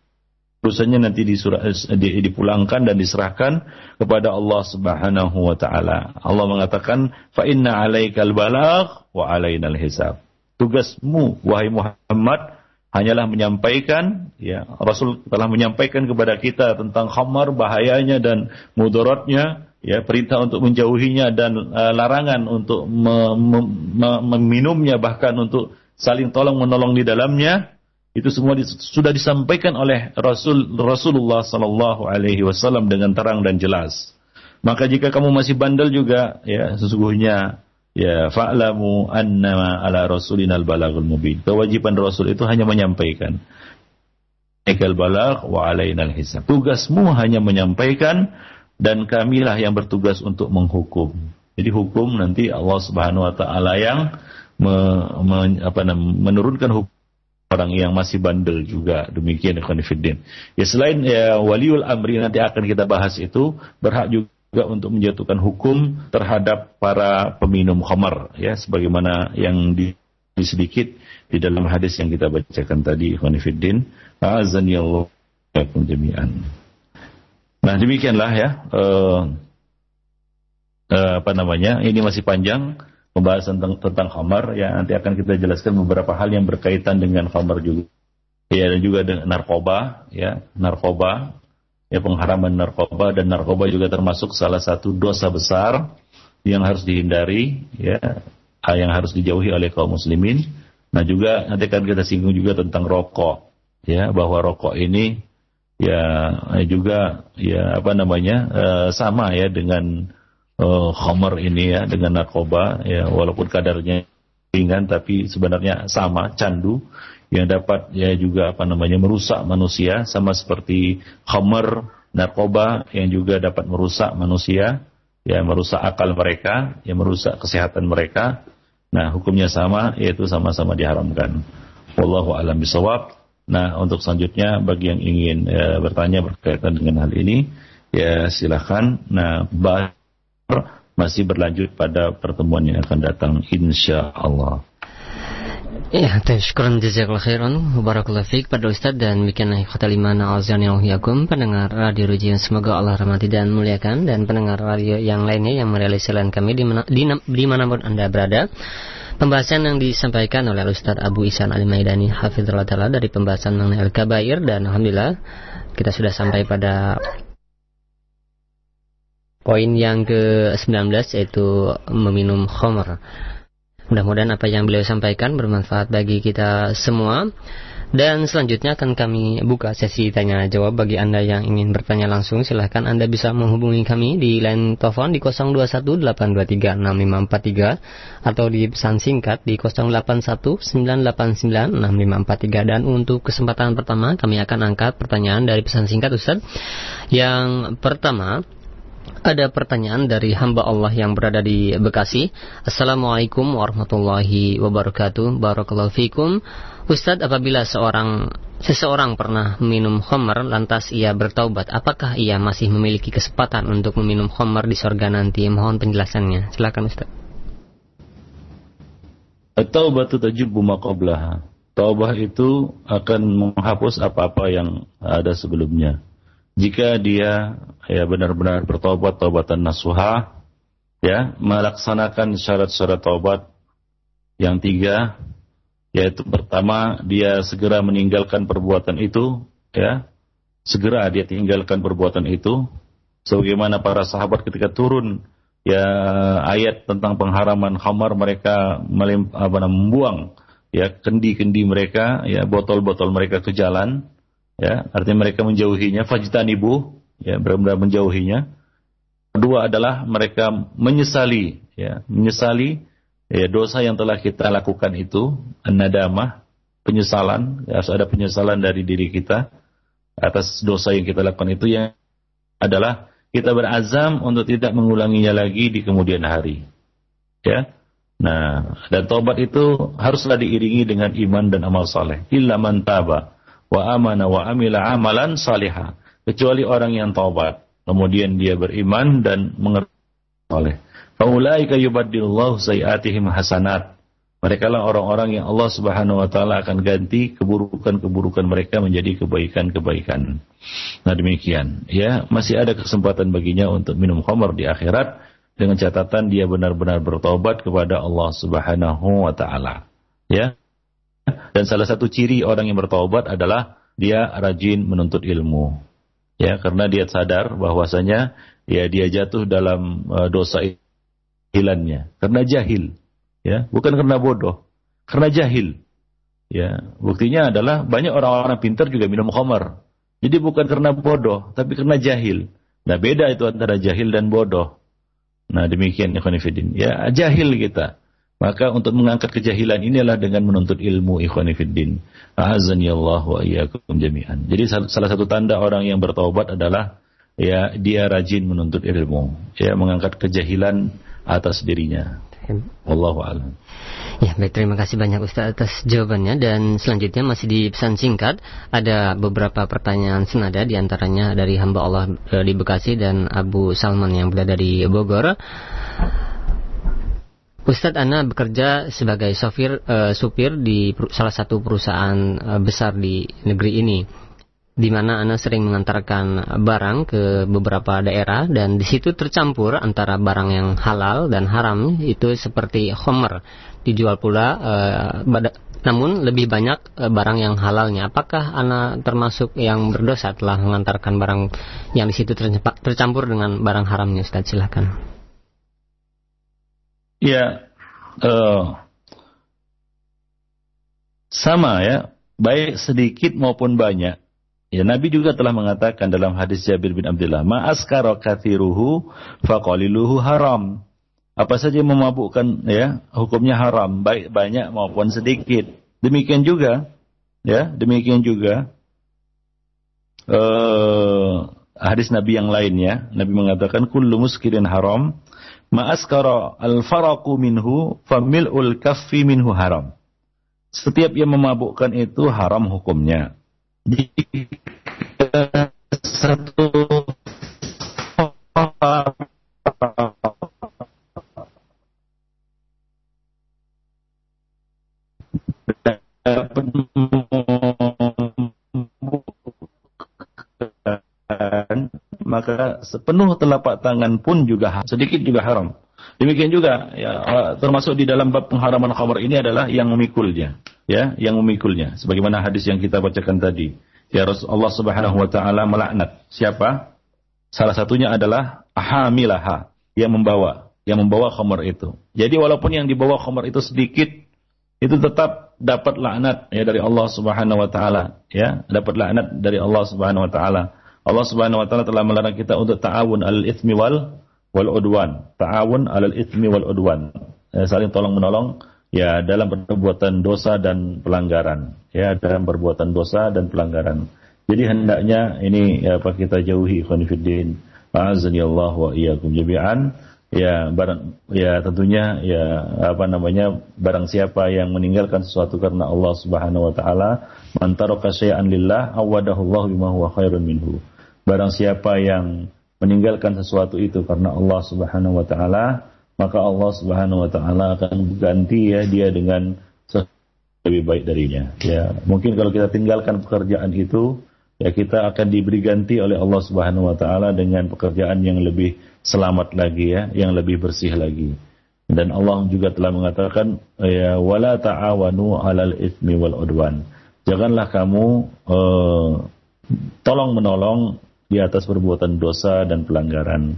Urusannya nanti disurah, dipulangkan dan diserahkan kepada Allah Subhanahu wa taala. Allah mengatakan, "Fa inna 'alaikal balagh wa 'alainal hisab." Tugasmu wahai Muhammad hanyalah menyampaikan ya Rasul telah menyampaikan kepada kita tentang khamar bahayanya dan mudaratnya ya perintah untuk menjauhinya dan uh, larangan untuk me, me, me, meminumnya bahkan untuk saling tolong menolong di dalamnya itu semua sudah disampaikan oleh Rasul Rasulullah sallallahu alaihi wasallam dengan terang dan jelas maka jika kamu masih bandel juga ya sesungguhnya Ya, fa'lamu annama ala rasulinal balagul mubin. Kewajiban Rasul itu hanya menyampaikan. Ekal balag wa alainal hisab. Tugasmu hanya menyampaikan dan kamilah yang bertugas untuk menghukum. Jadi hukum nanti Allah Subhanahu wa taala yang me, me, apa, menurunkan hukum orang yang masih bandel juga. Demikian ikhwan Ya selain ya waliul amri nanti akan kita bahas itu berhak juga untuk menjatuhkan hukum terhadap para peminum khamar ya sebagaimana yang di, di sedikit di dalam hadis yang kita bacakan tadi Khonifuddin azani jami'an. Nah demikianlah ya uh, uh, apa namanya ini masih panjang pembahasan tentang, tentang khamar ya nanti akan kita jelaskan beberapa hal yang berkaitan dengan khamar juga ya dan juga dengan narkoba ya narkoba ya pengharaman narkoba dan narkoba juga termasuk salah satu dosa besar yang harus dihindari ya yang harus dijauhi oleh kaum muslimin. Nah juga nanti akan kita singgung juga tentang rokok ya bahwa rokok ini ya juga ya apa namanya uh, sama ya dengan uh, ini ya dengan narkoba ya walaupun kadarnya ringan tapi sebenarnya sama candu. Yang dapat ya juga apa namanya merusak manusia sama seperti khamar narkoba yang juga dapat merusak manusia ya merusak akal mereka ya merusak kesehatan mereka. Nah hukumnya sama yaitu sama-sama diharamkan. Wallahu alam bisawab nah untuk selanjutnya bagi yang ingin ya, bertanya berkaitan dengan hal ini ya silahkan nah masih berlanjut pada pertemuan yang akan datang insya Allah Ya, syukuran jazakallah khairan. Barakallahu fiqh pada Ustaz dan bikin kata lima na'azani yakum pendengar radio Rujian semoga Allah rahmati dan muliakan. Dan pendengar radio yang lainnya yang merealisasikan kami di, mana, di, di mana pun Anda berada. Pembahasan yang disampaikan oleh Ustaz Abu Isan Al-Maidani Hafizullah Ta'ala dari pembahasan mengenai Al-Kabair. Dan Alhamdulillah kita sudah sampai pada poin yang ke-19 yaitu meminum khamr. Mudah-mudahan apa yang beliau sampaikan bermanfaat bagi kita semua. Dan selanjutnya akan kami buka sesi tanya jawab bagi Anda yang ingin bertanya langsung silahkan Anda bisa menghubungi kami di line telepon di 0218236543 atau di pesan singkat di 0819896543 dan untuk kesempatan pertama kami akan angkat pertanyaan dari pesan singkat Ustaz. Yang pertama ada pertanyaan dari hamba Allah yang berada di Bekasi. Assalamualaikum warahmatullahi wabarakatuh. Barakallahu fikum. Ustadz, apabila seorang seseorang pernah minum khamar lantas ia bertaubat, apakah ia masih memiliki kesempatan untuk meminum khamar di sorga nanti? Mohon penjelasannya. Silakan Ustaz. At-taubatu tajibu maqablaha. Taubah itu akan menghapus apa-apa yang ada sebelumnya jika dia ya benar-benar bertobat taubatan nasuha ya melaksanakan syarat-syarat taubat yang tiga yaitu pertama dia segera meninggalkan perbuatan itu ya segera dia tinggalkan perbuatan itu. Sebagaimana para sahabat ketika turun ya ayat tentang pengharaman khamar mereka melim, apa, membuang ya kendi-kendi mereka ya botol-botol mereka ke jalan ya artinya mereka menjauhinya fajtanibu ya benar-benar menjauhinya. Kedua adalah mereka menyesali ya menyesali ya dosa yang telah kita lakukan itu an-nadamah penyesalan ya, harus ada penyesalan dari diri kita atas dosa yang kita lakukan itu yang adalah kita berazam untuk tidak mengulanginya lagi di kemudian hari. Ya nah dan tobat itu haruslah diiringi dengan iman dan amal saleh. Illa man taba wa amana wa amila amalan salihah kecuali orang yang taubat kemudian dia beriman dan mengerti oleh faulaika yubaddilullahu sayiatihim hasanat mereka lah orang-orang yang Allah Subhanahu wa taala akan ganti keburukan-keburukan mereka menjadi kebaikan-kebaikan. Nah demikian, ya masih ada kesempatan baginya untuk minum khamar di akhirat dengan catatan dia benar-benar bertobat kepada Allah Subhanahu wa taala. Ya. Dan salah satu ciri orang yang bertobat adalah dia rajin menuntut ilmu. Ya, karena dia sadar bahwasanya ya dia jatuh dalam uh, dosa hilannya karena jahil. Ya, bukan karena bodoh, karena jahil. Ya, buktinya adalah banyak orang-orang pintar juga minum khamar. Jadi bukan karena bodoh, tapi karena jahil. Nah, beda itu antara jahil dan bodoh. Nah, demikian ikhwan Ya, jahil kita. Maka untuk mengangkat kejahilan inilah dengan menuntut ilmu ikhwanifiddin. A'azani Allah wa iyyakum jami'an. Jadi salah satu tanda orang yang bertaubat adalah ya dia rajin menuntut ilmu, ya mengangkat kejahilan atas dirinya. Wallahu a'lam. Ya, baik terima kasih banyak Ustaz atas jawabannya dan selanjutnya masih di pesan singkat ada beberapa pertanyaan senada di antaranya dari hamba Allah eh, di Bekasi dan Abu Salman yang berada di Bogor. Ustadz Ana bekerja sebagai sopir uh, supir di salah satu perusahaan uh, besar di negeri ini di mana Ana sering mengantarkan barang ke beberapa daerah dan di situ tercampur antara barang yang halal dan haram itu seperti homer. Dijual pula uh, namun lebih banyak uh, barang yang halalnya. Apakah Ana termasuk yang berdosa telah mengantarkan barang yang di situ tercampur dengan barang haramnya Ustaz silahkan Ya, uh, sama ya, baik sedikit maupun banyak. Ya, Nabi juga telah mengatakan dalam hadis Jabir bin Abdullah, "Ma'askara kathiruhu faqaliluhu haram." Apa saja yang memabukkan ya, hukumnya haram, baik banyak maupun sedikit. Demikian juga ya, demikian juga uh, hadis Nabi yang lainnya, Nabi mengatakan kullu muskirin haram ma'askara al-faraku minhu famil'ul kaffi minhu haram. Setiap yang memabukkan itu haram hukumnya. Jika satu maka sepenuh telapak tangan pun juga sedikit juga haram. Demikian juga ya termasuk di dalam bab pengharaman khamar ini adalah yang memikulnya, ya, yang memikulnya. Sebagaimana hadis yang kita bacakan tadi. Ya Rasulullah Subhanahu wa taala melaknat siapa? Salah satunya adalah hamilaha yang membawa, yang membawa khamar itu. Jadi walaupun yang dibawa khamar itu sedikit itu tetap dapat laknat ya dari Allah Subhanahu wa taala, ya, dapat laknat dari Allah Subhanahu wa taala. Allah Subhanahu wa taala telah melarang kita untuk ta'awun al-itsmi wal wal udwan. Ta'awun alal itsmi wal udwan. Eh, saling tolong menolong ya dalam perbuatan dosa dan pelanggaran. Ya dalam perbuatan dosa dan pelanggaran. Jadi hendaknya ini ya, apa kita jauhi khonifuddin. Azani Allah wa iyyakum jami'an. Ya barang ya tentunya ya apa namanya barang siapa yang meninggalkan sesuatu karena Allah Subhanahu wa taala man taraka syai'an lillah awadahu Allah bima huwa khairun minhu. Barang siapa yang meninggalkan sesuatu itu karena Allah Subhanahu wa taala, maka Allah Subhanahu wa taala akan ganti ya dia dengan lebih baik darinya. Ya, mungkin kalau kita tinggalkan pekerjaan itu, ya kita akan diberi ganti oleh Allah Subhanahu wa taala dengan pekerjaan yang lebih selamat lagi ya, yang lebih bersih lagi. Dan Allah juga telah mengatakan ya wala ta'awanu 'alal itsmi wal udwan. Janganlah kamu uh, tolong menolong di atas perbuatan dosa dan pelanggaran.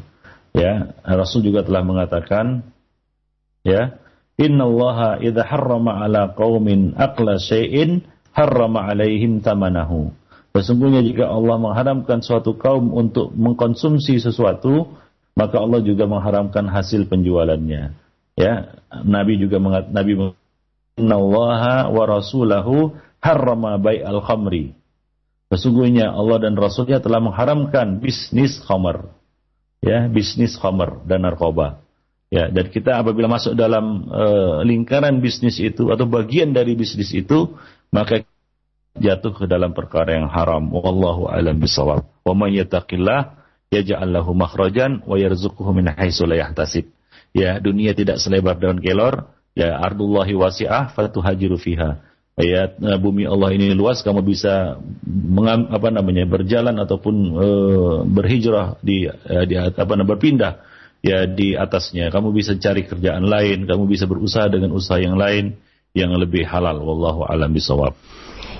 Ya, Rasul juga telah mengatakan ya, "Innallaha idza harrama 'ala qaumin aqla syai'in harrama 'alaihim tamanahu." Sesungguhnya jika Allah mengharamkan suatu kaum untuk mengkonsumsi sesuatu, maka Allah juga mengharamkan hasil penjualannya. Ya, Nabi juga mengat Nabi Innallaha wa rasulahu harrama bai'al khamri Sesungguhnya Allah dan Rasulnya telah mengharamkan bisnis khamar. Ya, bisnis khamar dan narkoba. Ya, dan kita apabila masuk dalam uh, lingkaran bisnis itu atau bagian dari bisnis itu, maka jatuh ke dalam perkara yang haram. Wallahu a'lam bishawab. Wa may yattaqillah yaj'al lahu makhrajan wa yarzuquhu min haitsu la yahtasib. Ya, dunia tidak selebar daun kelor, ya ardullahi wasi'ah fatuhajiru fiha ya bumi Allah ini luas kamu bisa mengam, apa namanya berjalan ataupun e, berhijrah di e, di apa namanya berpindah ya di atasnya. Kamu bisa cari kerjaan lain kamu bisa berusaha dengan usaha yang lain yang lebih halal. Wallahu alam bisawab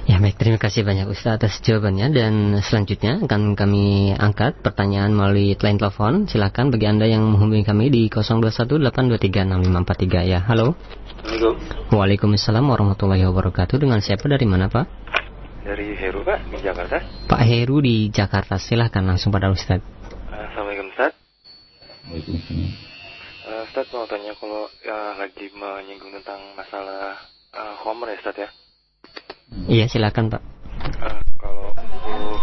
Ya baik, terima kasih banyak Ustaz atas jawabannya dan selanjutnya akan kami angkat pertanyaan melalui line telepon. Silakan bagi Anda yang menghubungi kami di 0218236543 ya. Halo. Assalamualaikum. Waalaikumsalam warahmatullahi wabarakatuh. Dengan siapa dari mana Pak? Dari Heru Pak di Jakarta. Pak Heru di Jakarta. Silahkan langsung pada Ustaz. Assalamualaikum Ustaz. Waalaikumsalam. Uh, Ustaz mau tanya kalau ya, lagi menyinggung tentang masalah uh, homer ya Ustaz ya. Iya silakan Pak. Uh, kalau untuk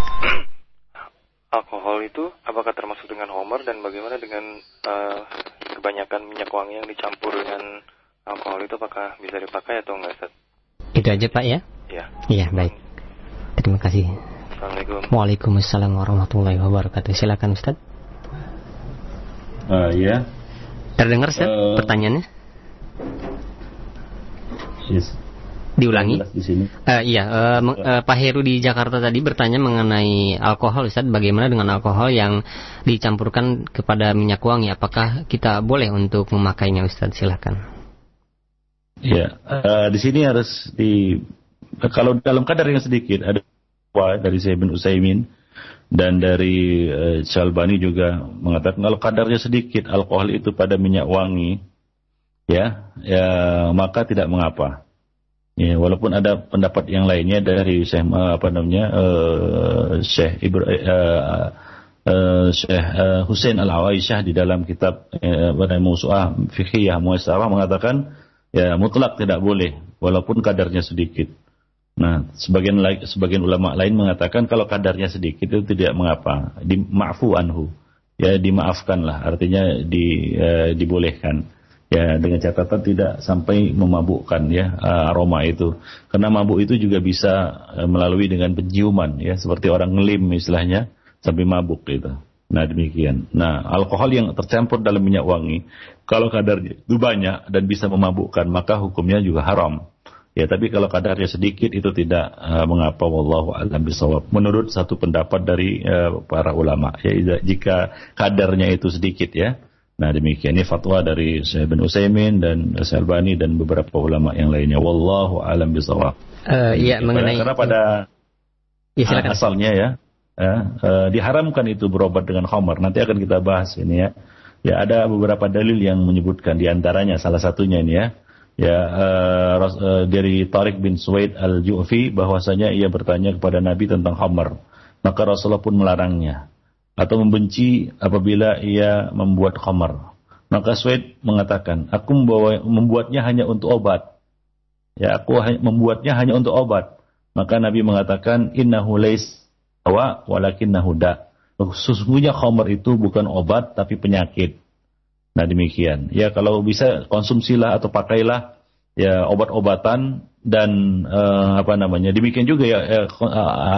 [CLEARS THROAT] alkohol itu apakah termasuk dengan homer dan bagaimana dengan uh, kebanyakan minyak wangi yang dicampur dengan alkohol itu apakah bisa dipakai atau enggak Ustaz? Itu aja Pak ya? Iya. Iya baik. Terima kasih. Assalamualaikum. Waalaikumsalam warahmatullahi wabarakatuh. Silakan Ustaz. Uh, ya. Terdengar Ustaz uh, pertanyaannya? Yes diulangi di sini. Uh, iya, uh, uh, Pak Heru di Jakarta tadi bertanya mengenai alkohol, Ustaz. Bagaimana dengan alkohol yang dicampurkan kepada minyak wangi? Apakah kita boleh untuk memakainya, Ustaz? Silakan. Ya, uh, di sini harus di kalau dalam kadar yang sedikit ada dari Syekh bin Utsaimin dan dari uh, Syalbani juga mengatakan kalau kadarnya sedikit alkohol itu pada minyak wangi ya ya maka tidak mengapa Ya, walaupun ada pendapat yang lainnya dari Syekh uh, apa namanya uh, Syekh Ibra, uh, uh, Syekh uh, Husain Al Awaisyah di dalam kitab uh, Musuah Fiqhiyah Muasarah mengatakan ya mutlak tidak boleh walaupun kadarnya sedikit. Nah, sebagian sebagian ulama lain mengatakan kalau kadarnya sedikit itu tidak mengapa, di maafu anhu. Ya dimaafkanlah, artinya di uh, dibolehkan ya dengan catatan tidak sampai memabukkan ya eh, aroma itu karena mabuk itu juga bisa eh, melalui dengan penciuman ya seperti orang ngelim istilahnya sampai mabuk gitu nah demikian nah alkohol yang tercampur dalam minyak wangi kalau kadarnya itu banyak dan bisa memabukkan maka hukumnya juga haram Ya, tapi kalau kadarnya sedikit itu tidak uh, mengapa wallahu a'lam bisawab. Menurut satu pendapat dari uh, para ulama, ya jika kadarnya itu sedikit ya. Nah, demikian ini fatwa dari Syekh bin Utsaimin dan Syekh Albani dan beberapa ulama yang lainnya. Wallahu a'lam bisawab. Uh, iya, mengenai karena pada ya, silakan. asalnya ya, ya uh, diharamkan itu berobat dengan khamar. Nanti akan kita bahas ini ya. Ya, ada beberapa dalil yang menyebutkan di antaranya salah satunya ini ya ya uh, uh, dari Tariq bin Suwaid al-Ju'fi bahwasanya ia bertanya kepada Nabi tentang khamar. Maka Rasulullah pun melarangnya atau membenci apabila ia membuat khamar. Maka Suwaid mengatakan, aku membawa, membuatnya hanya untuk obat. Ya, aku membuatnya hanya untuk obat. Maka Nabi mengatakan, innahu lais wa walakinnahu da. Sesungguhnya khamar itu bukan obat tapi penyakit. Nah demikian. Ya kalau bisa konsumsilah atau pakailah ya obat-obatan dan uh, apa namanya. Demikian juga ya eh,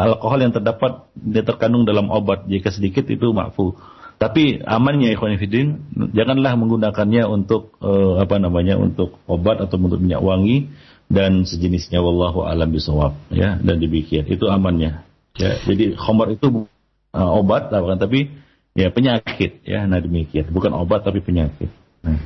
alkohol yang terdapat dia terkandung dalam obat. Jika sedikit itu makfu. Tapi amannya ikhwanifidin janganlah menggunakannya untuk uh, apa namanya untuk obat atau untuk minyak wangi dan sejenisnya. Wallahu alam bisawab ya dan demikian. Itu amannya. Ya jadi khamar itu uh, obat tapi ya penyakit. Ya nah demikian. Bukan obat tapi penyakit. Nah,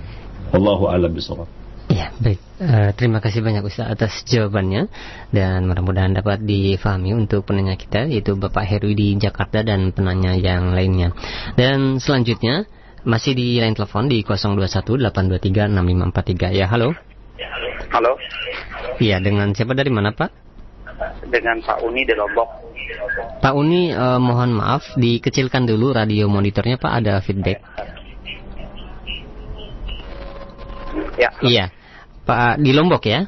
Allahu a'lam bishawab Ya, baik. Uh, terima kasih banyak Ustaz atas jawabannya dan mudah-mudahan dapat difahami untuk penanya kita yaitu Bapak Heru di Jakarta dan penanya yang lainnya. Dan selanjutnya masih di line telepon di 0218236543. Ya, halo. Halo. Iya, dengan siapa dari mana, Pak? Dengan Pak Uni di Lombok. Pak Uni, uh, mohon maaf, dikecilkan dulu radio monitornya Pak, ada feedback. Ya. Iya, Pak di Lombok ya?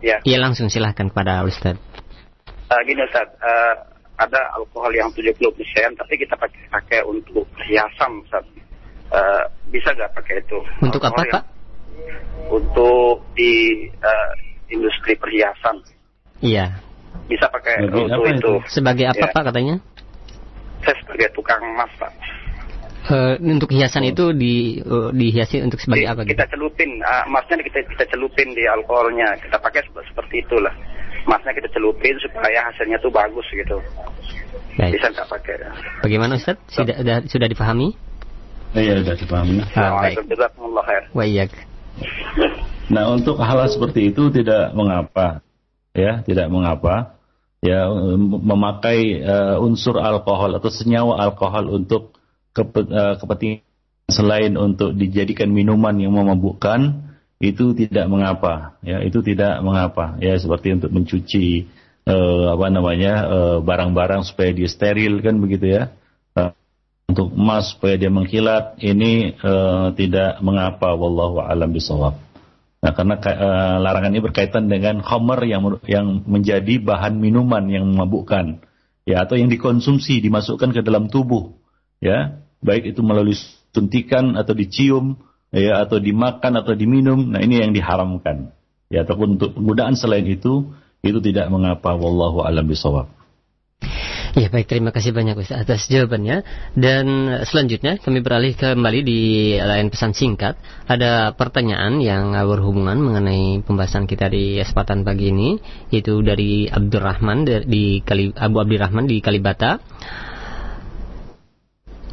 Ya. Iya langsung silahkan kepada Ustaz. Uh, gini Ustaz, uh, ada alkohol yang 70 persen, tapi kita pakai pakai untuk perhiasan Ustaz. Uh, bisa nggak pakai itu? Untuk alkohol apa Pak? Untuk di uh, industri perhiasan. Iya bisa pakai sebagai untuk itu. Sebagai apa ya. Pak katanya? Saya sebagai tukang emas Pak. Uh, untuk hiasan oh. itu di uh, dihiasi untuk sebagai di, apa? Gitu? Kita celupin, uh, emasnya kita kita celupin di alkoholnya. Kita pakai seperti itulah. Emasnya kita celupin supaya hasilnya tuh bagus gitu. Baik. Bisa nggak pakai? Bagaimana Ustaz? Sudah sudah, sudah dipahami? Iya sudah dipahami. Ah, baik. Nah untuk hal seperti itu tidak mengapa, ya tidak mengapa ya memakai uh, unsur alkohol atau senyawa alkohol untuk uh, kepentingan selain untuk dijadikan minuman yang memabukkan itu tidak mengapa. Ya itu tidak mengapa. Ya seperti untuk mencuci uh, apa namanya barang-barang uh, supaya dia steril kan begitu ya. Uh, untuk emas supaya dia mengkilat ini uh, tidak mengapa. Wallahu alam bisawab Nah, karena uh, larangan ini berkaitan dengan khamar yang yang menjadi bahan minuman yang memabukkan, ya atau yang dikonsumsi dimasukkan ke dalam tubuh, ya baik itu melalui suntikan atau dicium, ya atau dimakan atau diminum. Nah ini yang diharamkan, ya ataupun untuk penggunaan selain itu itu tidak mengapa. Wallahu alam bisawab. Ya baik terima kasih banyak Ustaz atas jawabannya dan selanjutnya kami beralih kembali di lain pesan singkat ada pertanyaan yang berhubungan mengenai pembahasan kita di kesempatan pagi ini yaitu dari Abdurrahman di Kali, Abu Abdurrahman di Kalibata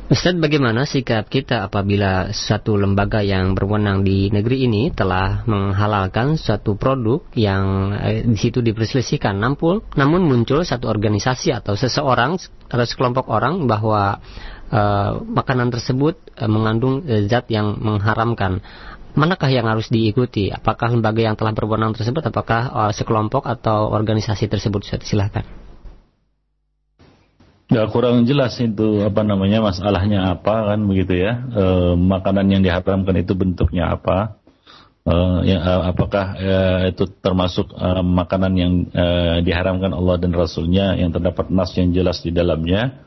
Ustaz, bagaimana sikap kita apabila satu lembaga yang berwenang di negeri ini telah menghalalkan suatu produk yang eh, di situ diperselisihkan, nampul, namun muncul satu organisasi atau seseorang atau sekelompok orang bahwa eh, makanan tersebut eh, mengandung eh, zat yang mengharamkan. Manakah yang harus diikuti? Apakah lembaga yang telah berwenang tersebut, apakah eh, sekelompok atau organisasi tersebut? Silahkan. Ya kurang jelas itu apa namanya masalahnya apa kan begitu ya. E, makanan yang diharamkan itu bentuknya apa. E, ya, apakah e, itu termasuk e, makanan yang e, diharamkan Allah dan Rasulnya yang terdapat nas yang jelas di dalamnya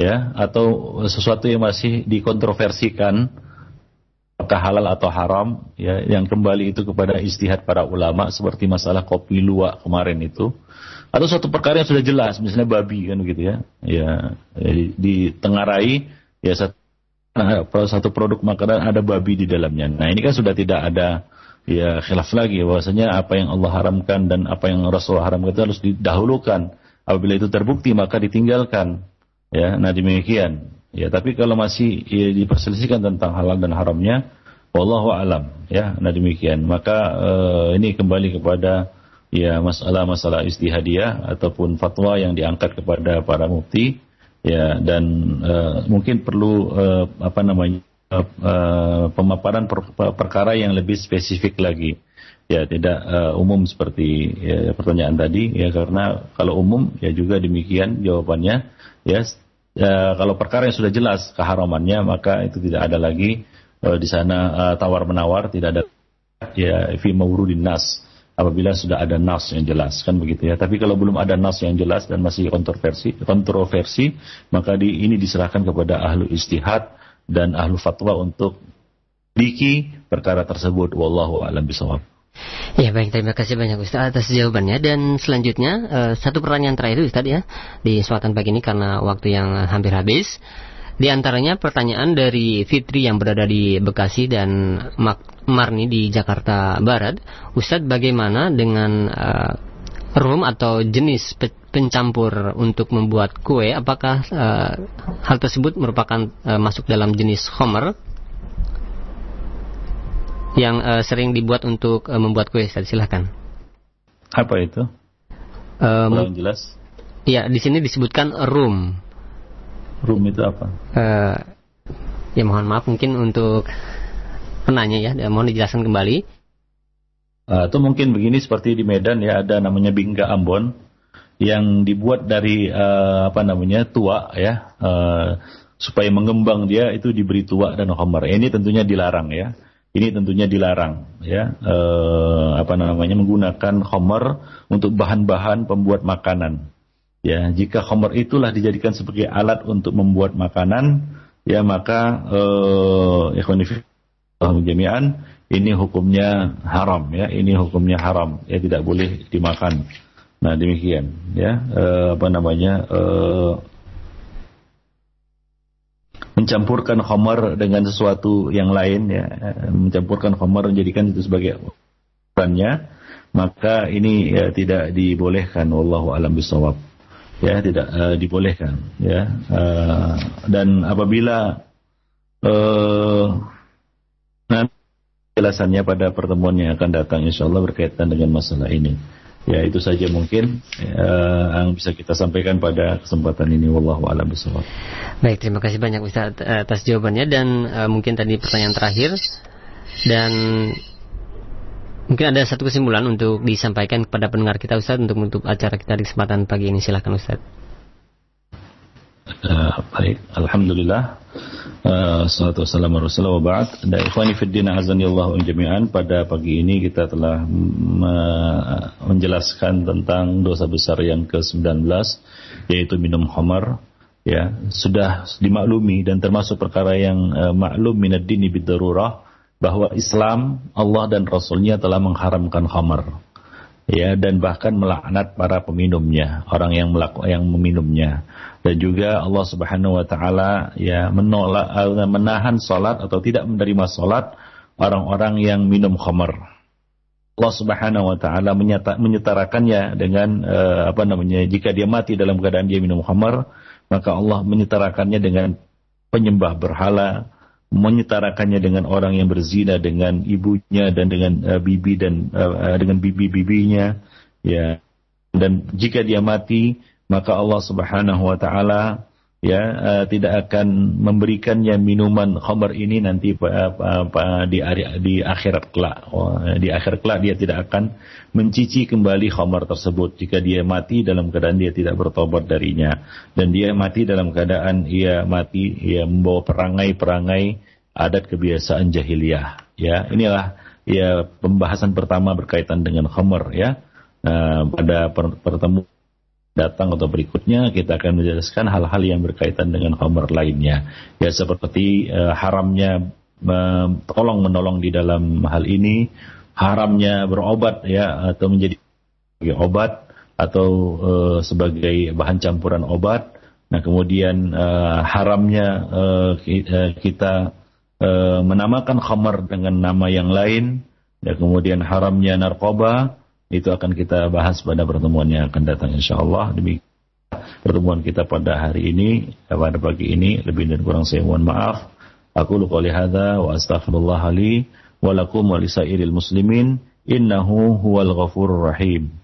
ya? Atau sesuatu yang masih dikontroversikan apakah halal atau haram ya? Yang kembali itu kepada istihad para ulama seperti masalah kopi luwak kemarin itu atau suatu perkara yang sudah jelas misalnya babi kan begitu ya ya, ya di tengarai ya satu, nah, satu produk makanan ada babi di dalamnya nah ini kan sudah tidak ada ya khilaf lagi bahwasanya apa yang Allah haramkan dan apa yang Rasulullah haramkan itu harus didahulukan. Apabila itu terbukti maka ditinggalkan. Ya, nah demikian. Ya, tapi kalau masih ya, diperselisihkan tentang halal dan haramnya, wallahu alam. Ya, nah demikian. Maka uh, ini kembali kepada ya masalah-masalah istihadiyah ataupun fatwa yang diangkat kepada para mufti. Ya dan uh, mungkin perlu uh, apa namanya uh, pemaparan per, perkara yang lebih spesifik lagi. Ya tidak uh, umum seperti ya, pertanyaan tadi. Ya karena kalau umum ya juga demikian jawabannya. Ya uh, kalau perkara yang sudah jelas keharamannya maka itu tidak ada lagi uh, di sana uh, tawar menawar tidak ada. Ya fi mawrudin nas apabila sudah ada nas yang jelas kan begitu ya. Tapi kalau belum ada nas yang jelas dan masih kontroversi kontroversi maka di, ini diserahkan kepada ahlu istihad dan ahlu fatwa untuk biki perkara tersebut. Wallahu alam bisawab Ya baik, terima kasih banyak Ustaz atas jawabannya. Dan selanjutnya uh, satu pertanyaan terakhir Ustaz ya di suatan pagi ini karena waktu yang hampir habis. Di antaranya pertanyaan dari Fitri yang berada di Bekasi dan Marni di Jakarta Barat. Ustadz bagaimana dengan uh, rum atau jenis pencampur untuk membuat kue? Apakah uh, hal tersebut merupakan uh, masuk dalam jenis homer yang uh, sering dibuat untuk uh, membuat kue? Ustadz silahkan. Apa itu? Um, jelas. Iya, di sini disebutkan rum. Itu apa? Uh, ya mohon maaf mungkin untuk penanya ya, mohon dijelaskan kembali. Uh, itu mungkin begini seperti di Medan ya ada namanya bingga Ambon yang dibuat dari uh, apa namanya tua ya uh, supaya mengembang dia itu diberi tua dan homer. Ini tentunya dilarang ya. Ini tentunya dilarang ya uh, apa namanya menggunakan homer untuk bahan-bahan pembuat makanan. Ya, jika khamr itulah dijadikan sebagai alat untuk membuat makanan, ya maka eh jami'an ini hukumnya haram ya, ini hukumnya haram, ya tidak boleh dimakan. Nah, demikian ya, uh, apa namanya? Uh, mencampurkan khamar dengan sesuatu yang lain ya, mencampurkan khamar menjadikan itu sebagai perannya, maka ini ya, tidak dibolehkan wallahu alam bisawab ya tidak uh, dibolehkan ya. Uh, dan apabila uh, nanti jelasannya pada pertemuan yang akan datang insya Allah berkaitan dengan masalah ini. Ya itu saja mungkin uh, yang bisa kita sampaikan pada kesempatan ini. Wallahu alam bisawab. Baik, terima kasih banyak Ustaz atas jawabannya. Dan uh, mungkin tadi pertanyaan terakhir. Dan Mungkin ada satu kesimpulan untuk disampaikan kepada pendengar kita Ustaz untuk menutup acara kita di kesempatan pagi ini. Silahkan Ustaz. Uh, baik, Alhamdulillah. Uh, salatu wassalamu Rasulullah wa ba'd. Dan ikhwani fiddin azanillahu jami'an. Pada pagi ini kita telah menjelaskan tentang dosa besar yang ke-19 yaitu minum khamar ya sudah dimaklumi dan termasuk perkara yang uh, maklum minad dini bidarurah bahwa Islam, Allah dan Rasulnya telah mengharamkan khamar. Ya, dan bahkan melaknat para peminumnya, orang yang melaku, yang meminumnya. Dan juga Allah Subhanahu wa taala ya menolak eh, menahan salat atau tidak menerima salat orang-orang yang minum khamar. Allah Subhanahu wa taala menyetarakannya dengan uh, apa namanya jika dia mati dalam keadaan dia minum khamar maka Allah menyetarakannya dengan penyembah berhala menyetarakannya dengan orang yang berzina dengan ibunya dan dengan uh, bibi dan uh, dengan bibi-bibinya ya. Dan jika dia mati maka Allah Subhanahu wa taala ya uh, tidak akan memberikannya minuman khamar ini nanti uh, uh, di di akhirat kelak. Oh, di akhir kelak dia tidak akan mencici kembali khamar tersebut. Jika dia mati dalam keadaan dia tidak bertobat darinya. Dan dia mati dalam keadaan ia mati ia membawa perangai-perangai adat kebiasaan jahiliyah. Ya inilah ya pembahasan pertama berkaitan dengan khamar ya. Uh, pada pertemuan datang atau berikutnya kita akan menjelaskan hal-hal yang berkaitan dengan khamar lainnya. Ya seperti uh, haramnya uh, tolong menolong di dalam hal ini, haramnya berobat ya atau menjadi obat atau uh, sebagai bahan campuran obat. Nah kemudian uh, haramnya uh, kita uh, menamakan khamar dengan nama yang lain Ya, kemudian haramnya narkoba itu akan kita bahas pada pertemuan yang akan datang insyaallah. Demi pertemuan kita pada hari ini, pada pagi ini lebih dan kurang saya mohon maaf. Aku lupa hadza wa astaghfirullah li wa lakum wa lisairil muslimin innahu huwal ghafurur rahim.